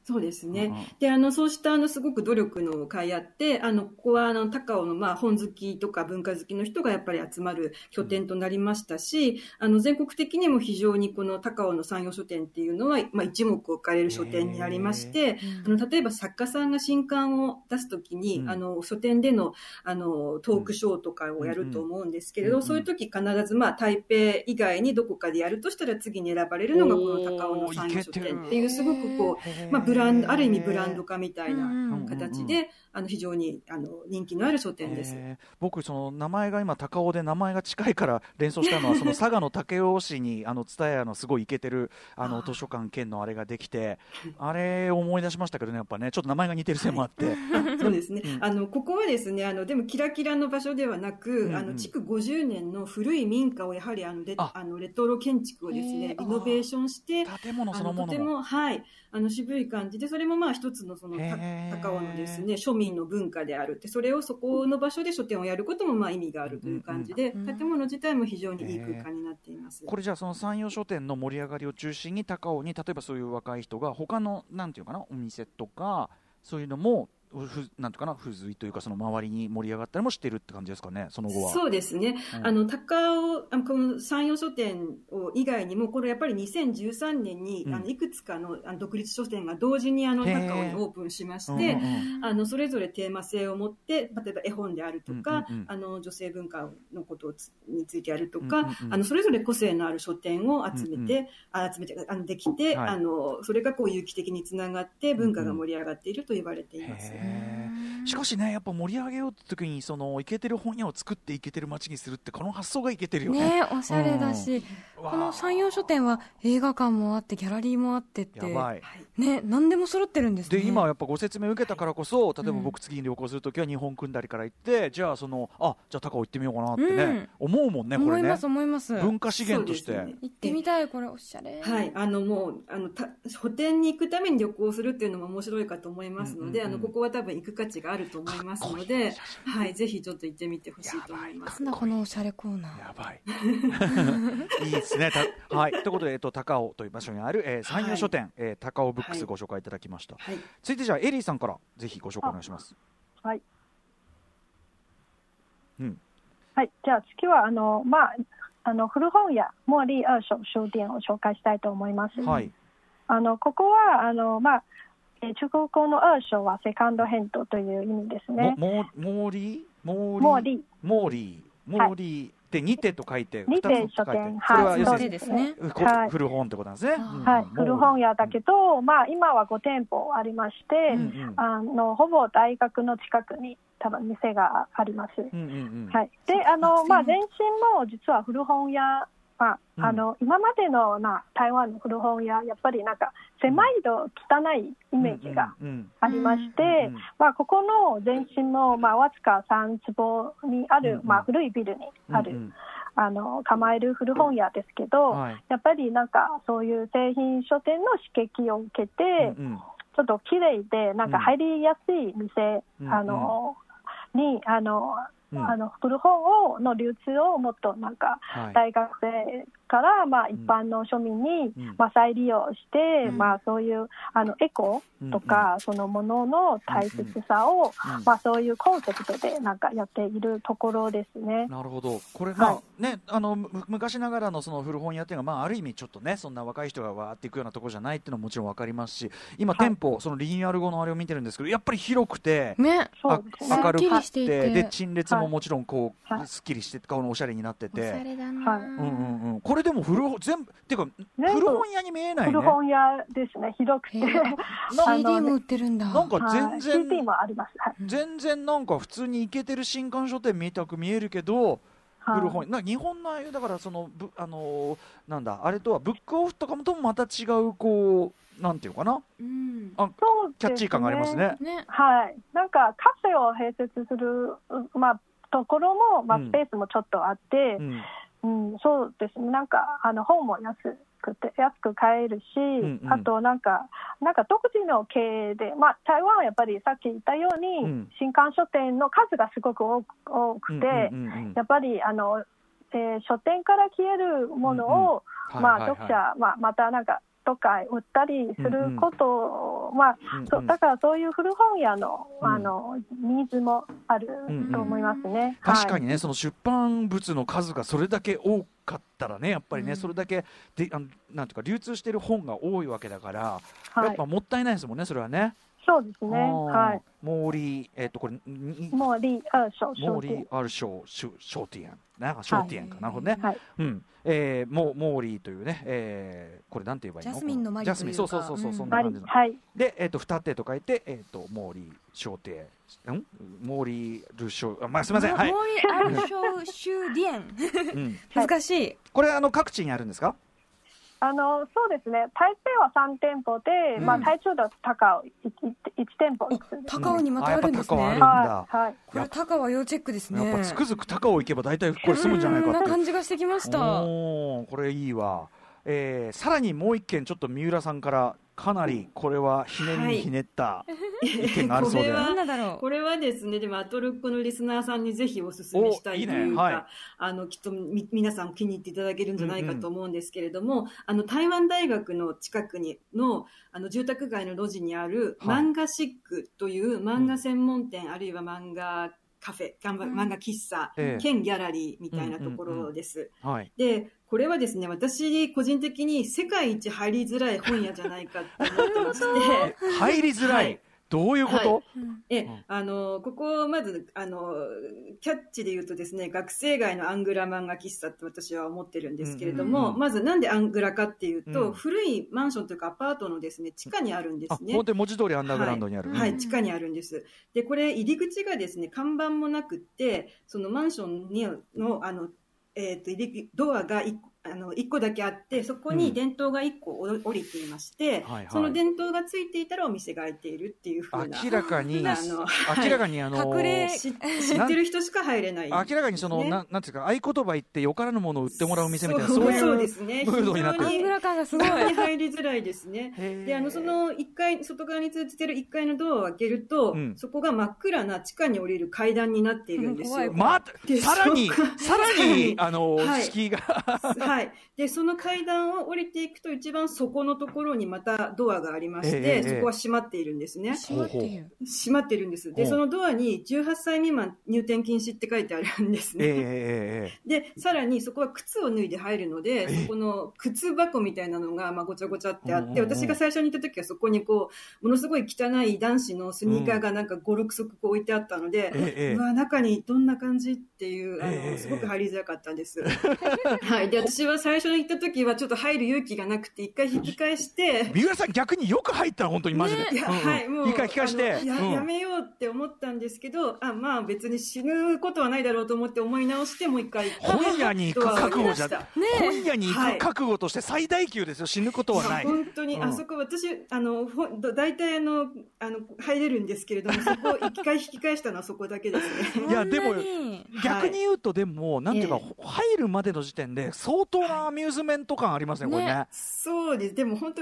そうですね。うん、で、あの、そうした、あの、すごく努力の会あって、あの、ここは、あの、高尾の、まあ、本好きとか文化好きの人がやっぱり集まる拠点となりましたし、うん、あの、全国的にも非常にこの高尾の産業書店っていうのは、まあ、一目置かれる書店になりまして、あの、例えば作家さんが新刊を出すときに、うん、あの、書店での、あの、トークショーとかをやると思うんですけれど、そういう時必ず、まあ、台北以外にどこかでやるとしたら次に選ばれるのがこの高尾の産業書店っていう、すごくこう、まあ、ブランド、ある意味ブランド化みたいな形で、あの非常にあの人気のある書店です。僕その名前が今高尾で名前が近いから連想したのはその佐賀の武雄市に あの蔦屋のすごいイケてるあの図書館兼のあれができて、あれ思い出しましたけどねやっぱね。ちょっと名前が似てるせいもあって。そうですね。あのここはですねあのでもキラキラの場所ではなく、あの築50年の古い民家をやはりあのレあ。のレトロ建築をですねリノベーションして建物そのものとてもはい。あの渋い感じ。でそれもまあ一つのその高尾のですね庶民の文化であるってそれをそこの場所で書店をやることもまあ意味があるという感じで、建物自体も非常にいい空間になっています。これじゃあその山陽書店の盛り上がりを中心に高尾に例えばそういう若い人が他のなんていうかなお店とかそういうのもなんていうかな付随というかその周りに盛り上がったりもしてるって感じですかねその後は。そうですね、うん、あの高尾あのこの山陽書店を以外にもこれやっぱり2013年に、うん、あのいくつかのあの独立書店が同時にあの高尾にオープンしまして、うんうん、あのそれぞれテーマ性を持って例えば絵本であるとか、うんうんうん、あの女性文化のことについてあるとか、うんうんうん、あのそれぞれ個性のある書店を集めて、うんうん、あ集めてあのできて、はい、あのそれがこう有機的につながって文化が盛り上がっていると言われています。しかしねやっぱ盛り上げようって時にそのイケてる本屋を作ってイケてる街にするってこの発想がいけてるよね。ねおしゃれだし、うん、この山陽書店は映画館もあってギャラリーもあってって。やばい。ね何でも揃ってるんですね。で今やっぱご説明受けたからこそ例えば僕次に旅行する時は日本組んだりから行ってじゃあそのあじゃあ高尾行ってみようかなってね、うん、思うもんねこれね。思います思います。文化資源として、ね、行ってみたいこれおしゃれ。はいあのもうあのた書店に行くために旅行するっていうのも面白いかと思いますので、うんうんうん、あのここは多分行く価値があると思いますので、はい、ぜひちょっと行ってみてほしいと思います。なんだこのおしゃれコーナー。やばい。いいですね。はい。ということで、えっと、高尾という場所にある、えー、山陽書店、はい、えー、高尾ブックスご紹介いただきました。はい、続いてじゃあ、エリーさんから、ぜひご紹介お願いします。はい。うん。はい。じゃあ、次は、あの、まあ、あの古本屋茉莉二手書店を紹介したいと思います。はい。あのここはあのまあえ中国語の二手は second hand という意味ですね。も、も、りモーリー？モーリー。モーリー。って二手と書いて、二手書店、はい、そうですね。古本ってことなんですね。はい、古本屋だけど、まあ今は五店舗ありまして、あのほぼ大学の近くに多分店があります。はい。で、あのまあ前身も実は古本屋まあ、あの、今までのな台湾の古本屋やっぱりなんか狭いと汚いイメージがありまして、まあ、ここの前身も、まあ、わずか3坪にある、まあ、古いビルにある、あの構える古本屋ですけど、やっぱりなんかそういう製品書店の刺激を受けて、ちょっと綺麗でなんか入りやすい店、あのにあのあの古本をの流通をもっとなんか大学生からまあ一般の庶民にまあ再利用して、まあそういうあのエコとかそのものの大切さをまあそういうコンセプトでなんかやっているところですね。なるほど。これまあねあの昔ながらのその古本屋っていうのはまあある意味ちょっとねそんな若い人がわーっていくようなところじゃないっていうのももちろんわかりますし、今店舗そのリニューアル後のあれを見てるんですけどやっぱり広くて、ね、明るくてで陳列ももちろんこうすっきりして顔のおしゃれになってて。おしゃれだな。うんうんうん。これれでも古全部っていうか古本屋に見えないね。古本屋ですね。広くて。CD も売ってるんだ。なんか全然、CD もあります、全然なんか普通に行けてる新刊書店見たく見えるけど古本な日本のああいうだからそのぶあのー、なんだあれとはブックオフとかもともまた違うこうなんていうかな、うん、あ、ね、キャッチー感がありますね。ね。はい。なんかカフェを併設するまあところも、まあ、スペースもちょっとあって、うんうんうん、そうですね、なんかあの本も安くて安く買えるし、うんうん、あとなんか、なんか独自の経営で、まあ、台湾はやっぱりさっき言ったように、うん、新刊書店の数がすごく多くて、やっぱりあの、えー、書店から消えるものを、まあ、読者、まあ、またなんかとか売ったりすることは、うんうん、だからそういう古本屋の,、あのニーズもあると思いますね、確かにね、はい、その出版物の数がそれだけ多かったらねやっぱりね、うん、それだけであのなんていうか流通している本が多いわけだから、はい、やっぱもったいないですもんねそれはね。そうですね。はい。毛利、えっ、ー、と、これ、毛利二章毛利二章商店。なんか商店か、なるほどね。はい、うん。えー、もモーリーというね、えー、これなんて言えばいいの？ジャスミンのマリジャスミン、そうそうそうそう、うん、そんな感じの。はい。で、えっ、ー、と、二手と書いて、えっ、ー、と、モーリー商店。ん？モーリールショー、まあ、すみません。はい。モーリーアルショーシューディエン。難しい。これ、あの、各地にあるんですか？あのそうですね、台北は3店舗で、うん、まあ、台中だ高尾 1, 1店舗高尾にまたあるんですね。はい、はい、これ高尾要チェックですね。やっぱつくづく高尾行けば大体これ済むんじゃないかって。な感じがしてきました。おこれいいわ。えー、さらにもう一件ちょっと三浦さんからかなりこれはひねりにひねった 意見があるそうで、はこれはですねでもアトルックのリスナーさんにぜひお勧めしたいというか、ね。はい、あのきっとみ皆さん気に入っていただけるんじゃないかと思うんですけれども、うんうん、あの台湾大学の近くにのあの住宅街の路地にある漫画シックという漫画専門店、うん、あるいは漫画カフェ、漫画喫茶、うん、兼ギャラリーみたいなところです。で、これはですね、私、個人的に世界一入りづらい本屋じゃないかと思ってまして。入りづらい、はい。どういうこと、はい、え、あの、ここ、まず、あの、キャッチで言うとですね、学生街のアングラ漫画喫茶って私は思ってるんですけれども、まずなんでアングラかっていうと、うん、古いマンションというかアパートのですね、地下にあるんですね。本当に文字通りアンダーグラウンドにある、はい、はい、地下にあるんです。で、これ、入り口がですね、看板もなくって、そのマンションにの、あの、え、ー、と、入りドアが1個あの1個だけあってそこに電灯が1個降りていまして、うんはいはい、その電灯がついていたらお店が開いているっていうふうな 明らかにあの、明らかにあの隠れ 知ってる人しか入れない、ね、明らかにそのななんていうか合言葉言ってよからぬものを売ってもらう店みたいなそう。いうムードになって。る非常にすごい入りづらいですね。であのその1階外側に通じてる1階のドアを開けると、うん、そこが真っ暗な地下に降りる階段になっているんですよ、ま、さらにさらにあの、はい、敷居がはいでそのの階段を降りていくと一番底のところにまたドアがありまして、えー、そこは閉まっているんですね。閉まっている閉まってるんです。で、そのドアに18歳未満入店禁止って書いてあるんですね。えー、で、さらにそこは靴を脱いで入るので、そこの靴箱みたいなのがまあごちゃごちゃってあって、私が最初に行った時はそこにこう、ものすごい汚い男子のスニーカーがなんか5、6足こう置いてあったので、えー、うわ、中にどんな感じっていう、あの、すごく入りづらかったです。はい。で、私は最初に行った時はちょっと入る勇気がなくて、一回引き返して。三浦さん逆によく入った本当にマジで。ね、はい、もう。一回聞かして。や,、やめようって思ったんですけど、あ、まあ別に死ぬことはないだろうと思って思い直して、もう一回。本屋に行く覚悟じゃ、ね、本屋に行く覚悟として最大級ですよ、死ぬことはない。本当に、あそこ私、あの、ほ大体あの、あの、入れるんですけれども、そこ、一回引き返したのはそこだけですね。いや、でも、逆に言うと、でも、なんていうか、入るまでの時点で、相当なアミューズメント感ありますね、これね。そうです。でも本当、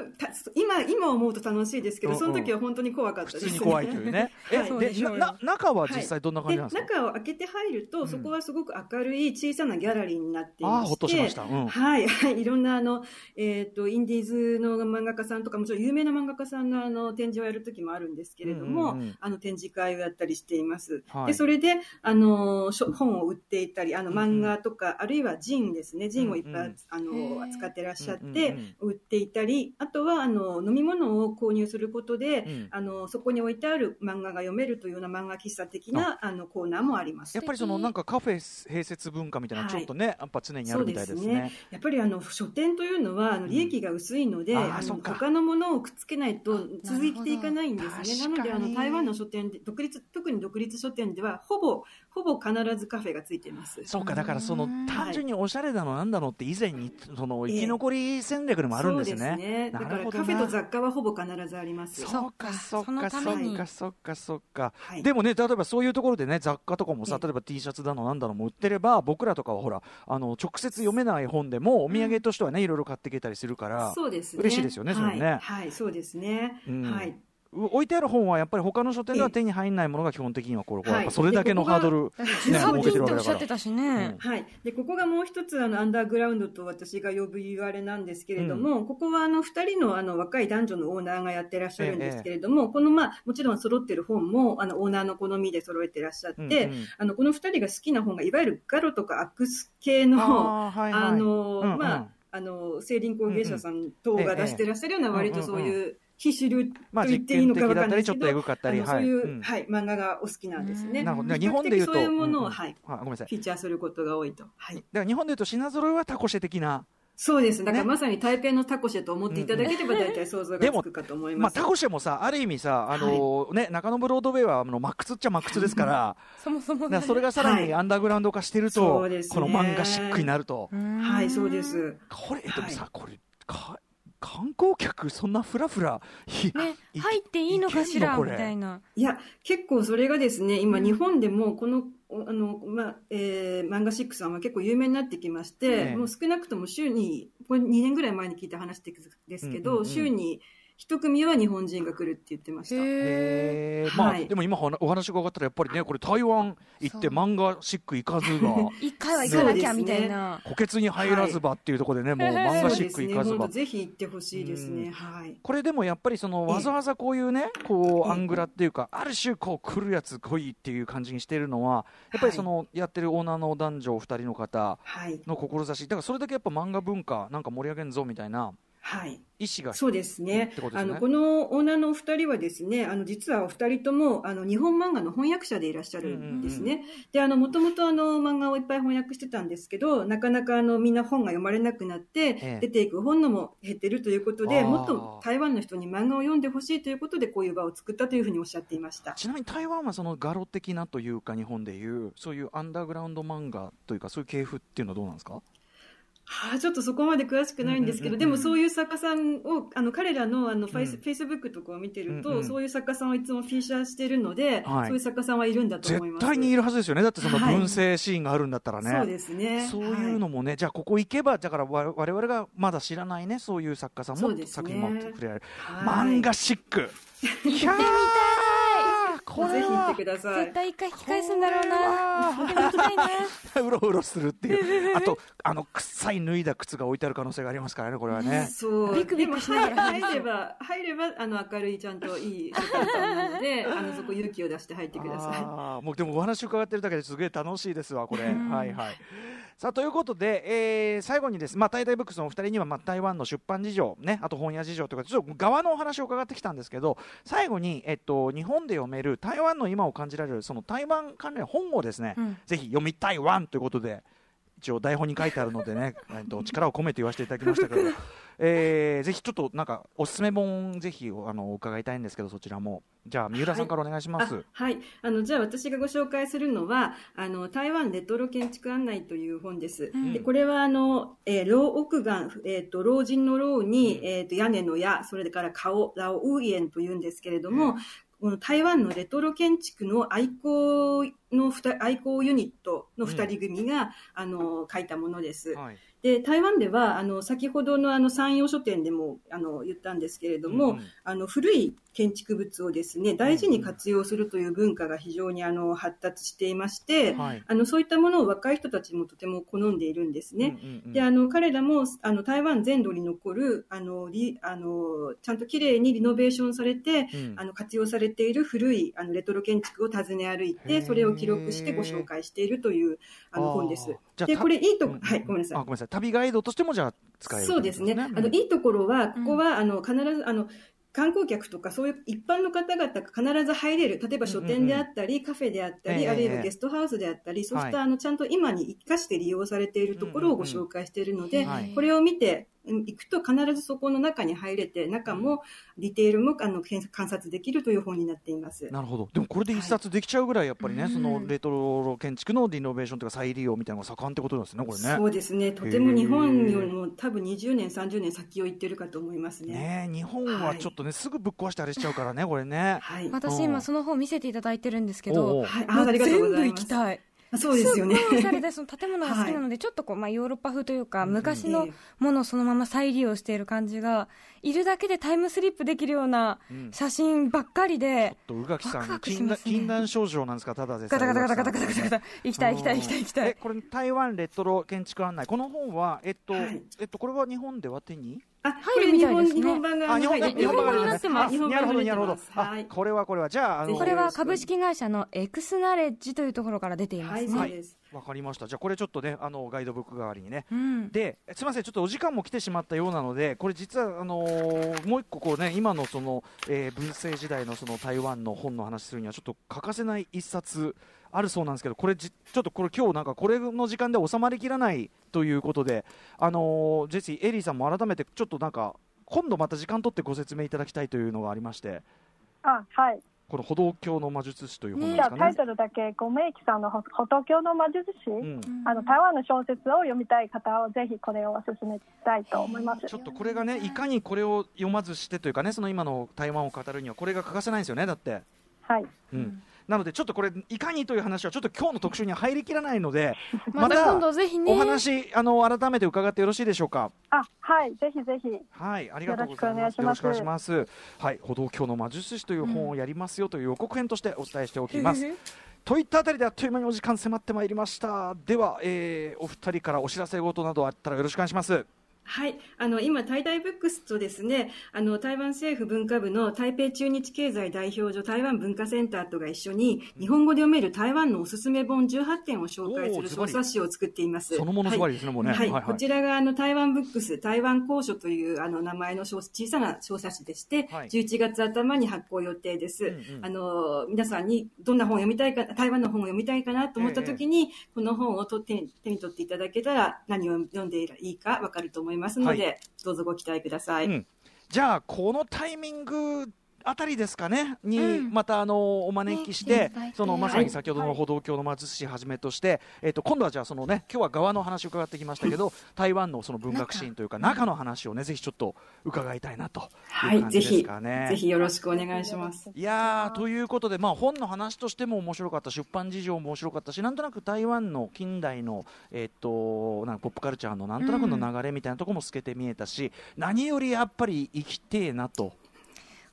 今、今思うと楽しいですけど、その時は本当に怖かったです、ね、普通に怖いというね。はい、でな中は実際どんな感じなんですか、中を開けて入ると、そこはすごく明るい小さなギャラリーになっていまして、あほっとしました。うん、はい、はい。いろんな、あの、えっ、ー、と、インディーズの漫画家さんとか、もちろん有名な漫画家さんのあの展示をやる時もあるんですけれども、うんうんうん、あの展示会をやったりしています。はい、で、それで、あの、本を売っていたり、あの、漫画とか、うんうん、あるいはジンですね、ジンをいっぱい、うんうん、あの、扱ってらっしゃって、売っていたり、あとは、あの、飲み物を購入することで、うん、あの、そこに置いてある漫画が読めるというような漫画喫茶的な、あ。の、コーナーもあります。やっぱりその、なんかカフェ併設文化みたいな、ちょっとね、はい、やっぱ常にあるみたいですね。すねやっぱりあの、書店というのは、あの、利益が薄いので、うん、あの他のものをくっつけないと続いていかないんですね。なので、あの、台湾の書店で、独立、特に独立書店では、ほぼ、ほぼ必ずカフェがついています。そうか、だからその、単純におしゃれだのなんだのって以前に、その、生き残り戦略でもあるんですね。だからカフェと雑貨はほぼ必ずあります。そうか、そうか、そうか、そうか、そうか。でもね、例えばそういうところでね、雑貨とかもさ、例えば T シャツだのなんだのも売ってれば、僕らとかはほら、あの、直接読めない本でも、お土産としてはね、いろいろ買っていけたりするから、そうです嬉しいですよね、それね。はい、そうですね。はい。置いてある本はやっぱり他の書店では手に入らないものが基本的にはこれ、はい、それだけのハードル、ね、設けてるわけだから。しね、はい。で、ここがもう一つあのアンダーグラウンドと私が呼ぶ言われなんですけれども、うん、ここはあの二人のあの若い男女のオーナーがやってらっしゃるんですけれども、ええ、このまあもちろん揃ってる本もあのオーナーの好みで揃えてらっしゃって、うんうん、あのこの二人が好きな本がいわゆるガロとかアクス系のあ、はいはい、あの、うんうん、まああの、聖林工芸者さん等が出してらっしゃるような割とそういう、非主流と言っていいのか分かんないですけど、まあ、そういう、うん、はい、漫画がお好きなんですね。なるほど。日本で言うと。そういうものを、うん、はい、ごめんなさい。フィーチャーすることが多いと。はい。だから日本で言うと品揃えはタコシェ的な。そうです。だからまさに台北のタコシェと思っていただければ大体想像がつくかと思います。まあタコシェもさ、ある意味さ、あのー、ね、中野ブロードウェイはあのマックスっちゃマックスですから、そもそも、それがさらにアンダーグラウンド化してると、はい、この漫画シックになると。はい、そうです。これ、でもさ、これ、か、観光客そんなふらふら、ね、入っていいのかしらみたいな。いや、結構それがですね、今日本でもこのあの、まあ、えー、漫画シックさんは結構有名になってきまして、もう少なくとも週に、これ2年ぐらい前に聞いた話ですけど、うんうんうん、週に一組は日本人が来るって言ってました。へー。まあ、でも今お話が分かったら、やっぱりね、これ台湾行って漫画シック行かずが。一回は行かなきゃみたいな。補欠に入らずばっていうところでね、もう漫画シック行かずば。ぜひ行ってほしいですね。はい。これでもやっぱりその、わざわざこういうね、こう、アングラっていうか、ある種こう来るやつ来いっていう感じにしてるのは、やっぱりその、やってるオーナーの男女二人の方の志。だからそれだけやっぱ漫画文化なんか盛り上げんぞみたいな。はい。意思がそうですね。すねあの、このオーナーのお二人はですね、あの、実はお二人とも、あの、日本漫画の翻訳者でいらっしゃるんですね。で、あの、もともとあの、漫画をいっぱい翻訳してたんですけど、なかなかあの、みんな本が読まれなくなって、ええ、出ていく本のも減ってるということで、もっと台湾の人に漫画を読んでほしいということで、こういう場を作ったというふうにおっしゃっていました。ちなみに台湾はその画廊的なというか、日本でいう、そういうアンダーグラウンド漫画というか、そういう系譜っていうのはどうなんですか？はあ、ちょっとそこまで詳しくないんですけど、でもそういう作家さんを、あの、彼らのあのフェイス、フェイスブックとかを見てると、うんうん、そういう作家さんをいつもフィーチャーしてるので、はい、そういう作家さんはいるんだと思います。絶対にいるはずですよね。だってその文政シーンがあるんだったらね。はい、そうですね。そういうのもね、はい、じゃあここ行けば、だから我々がまだ知らないね、そういう作家さんも、作品も触れられる。漫画シック。行ってみたいこれぜひ行ってください。絶対一回引き返すんだろうな。うろうろするっていう。あと、あの、臭い脱いだ靴が置いてある可能性がありますからね、これはね。そう。ビクビクしながら入れば、入れば、あの、明るいちゃんといい世界観なので、あの、そこ勇気を出して入ってください。ああ、もうでもお話伺ってるだけですげえ楽しいですわ、これ。はいはい。さあ、ということで、えー、最後にです、まあ、タイタイブックスのお二人には、まあ、台湾の出版事情、ね、あと本屋事情というか、ちょっと側のお話を伺ってきたんですけど、最後に、えっと、日本で読める台湾の今を感じられる、その台湾関連本をですね、うん、ぜひ読みたいワンということで、一応台本に書いてあるのでね、えっと、力を込めて言わせていただきましたけど、えー、ぜひちょっとなんかおすすめ本ぜひあの伺いたいんですけどそちらも。じゃあ三浦さんからお願いします。はい、はい、あのじゃあ私がご紹介するのはあの台湾レトロ建築案内という本です。うん、でこれはあの、えー、老奥岸えっ、ー、と老人の老に、えっ、ー、と屋根の屋それから顔ラオウイエンというんですけれども、うんこの台湾のレトロ建築の愛好の愛好ユニットの二人組が、うん、あの書いたものです。はい。で、台湾では、あの、先ほどのあの、山陽書店でも、あの、言ったんですけれども、うん、あの、古い建築物をですね、大事に活用するという文化が非常にあの、発達していまして、はい、あの、そういったものを若い人たちもとても好んでいるんですね。で、あの、彼らも、あの、台湾全土に残る、あの、リあの、ちゃんと綺麗にリノベーションされて、うん、あの、活用されている古い、あの、レトロ建築を訪ね歩いて、それを記録してご紹介しているという、あの、本です。で、これいいと、はい、ごめんなさい。あ、ごめんなさい。旅ガイドとしてもじゃあ使える、ね、そうですね。あの、いいところは、ここは、あの、必ず、あの、観光客とかそういう一般の方々が必ず入れる、例えば書店であったり、カフェであったり、あるいはゲストハウスであったり、そうしたあのちゃんと今に生かして利用されているところをご紹介しているので、これを見て、行くと必ずそこの中に入れて、中もディテールもあの観察できるという本になっています。なるほど。でもこれで一冊できちゃうぐらい、やっぱりね、はい、そのレトロ建築のリノベーションとか再利用みたいなのが盛んってことですね、これね。そうですね。とても日本よりも多分20年、30年先を行ってるかと思いますね。ね日本はちょっとね、はい、すぐぶっ壊してあれしちゃうからね、これね。はい。私今その本見せていただいてるんですけど、はい。全部行きたい。そうですよね。すごいおしゃれで、その建物が好きなので、ちょっとこう、まあ、ヨーロッパ風というか、昔のものをそのまま再利用している感じが、いるだけでタイムスリップできるような写真ばっかりで、ちょっと宇垣さん、禁断症状なんですか、ただで。ガタガタガタガタガタガタガタ。行きたい行きたい行きたい行きたい。これ、台湾レトロ建築案内。この本は、えっと、えっと、これは日本では手に？あ、入るみたいですね。日本版が日本日本版になってます。なるほど、なるほど。はい。これはこれは、じゃあ、あの、これは株式会社のエクスナレッジというところから出ていますね。はい、わかりました。じゃあこれちょっとね、あのガイドブック代わりにね。うん、で、すみません、ちょっとお時間も来てしまったようなので、これ実はあのー、もう一個こうね、今のその、えー、文政時代のその台湾の本の話するにはちょっと欠かせない一冊あるそうなんですけど、これちょっとこれ今日なんかこれの時間で収まりきらないということで、あのー、ジェシーエリーさんも改めてちょっとなんか今度また時間取ってご説明いただきたいというのがありまして。あ、はい。この歩道橋の魔術師という本ですかね。タイトルだけ、ごめいきさんの歩道橋の魔術師、うん、あの台湾の小説を読みたい方はぜひこれをお勧めしたいと思います。ちょっとこれがね、いかにこれを読まずしてというかね、その今の台湾を語るにはこれが欠かせないんですよね、だって。はい。うん。なのでちょっとこれいかにという話はちょっと今日の特集に入りきらないので また今度ぜひね。お話あの改めて伺ってよろしいでしょうか？あはいぜひぜひ。はいありがとうございます。よろしくお願いします。はい歩道橋の魔術師という本をやりますよという予告編としてお伝えしておきます、といったあたりであっという間にお時間迫ってまいりました。では、えー、お二人からお知らせ事などあったらよろしくお願いしますはい。あの、今、台大ブックスとですね、あの、台湾政府文化部の台北中日経済代表所台湾文化センターとが一緒に、日本語で読める台湾のおすすめ本18点を紹介する小冊子を作っています。そのものズバリですね、もうね。はい。こちらが、あの、台湾ブックス、台湾公書という、あの、名前の小さな小冊子でして、はい、11月頭に発行予定です。うんうん、あの、皆さんにどんな本を読みたいか、台湾の本を読みたいかなと思った時に、ええ、この本をと手に手に取っていただけたら、何を読んでいいかわかると思いますので、はいどうぞご期待ください。うん、じゃあこのタイミングあたりですかね？に、またあのお招きして、そのまさに先ほどの歩道橋の松市はじめとして、えっと今度はじゃあそのね今日は側の話を伺ってきましたけど、台湾のその文学シーンというか中の話をねぜひちょっと伺いたいなという感じですかね。ぜひよろしくお願いします。いやということでまあ本の話としても面白かった出版事情も面白かったしなんとなく台湾の近代のえっとなんかポップカルチャーのなんとなくの流れみたいなところも透けて見えたし、何よりやっぱり生きてえなと。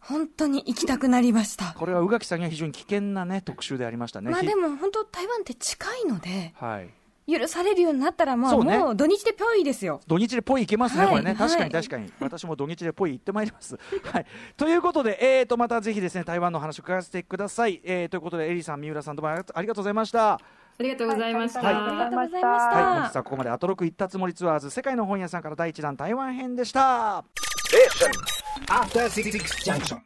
本当に行きたくなりましたこれは宇垣さんには非常に危険な、ね、特集でありましたね。まあ、でも本当、台湾って近いので、はい、許されるようになったら、まあ、ね、もう土日でぽいですよ。土日でぽいいけますね、はい、これね、確かに確かに、私も土日でぽい行ってまいります。はい、ということで、えーと、またぜひですね、台湾の話を聞かせてください。えー、ということで、エリさん、三浦さん、どうもありがとうございました。ありがとうございました。はい、ありがとうございました。はい、本日はここまでアトロク行ったつもりツアーズ世界の本屋さんから第一弾台湾編でした。え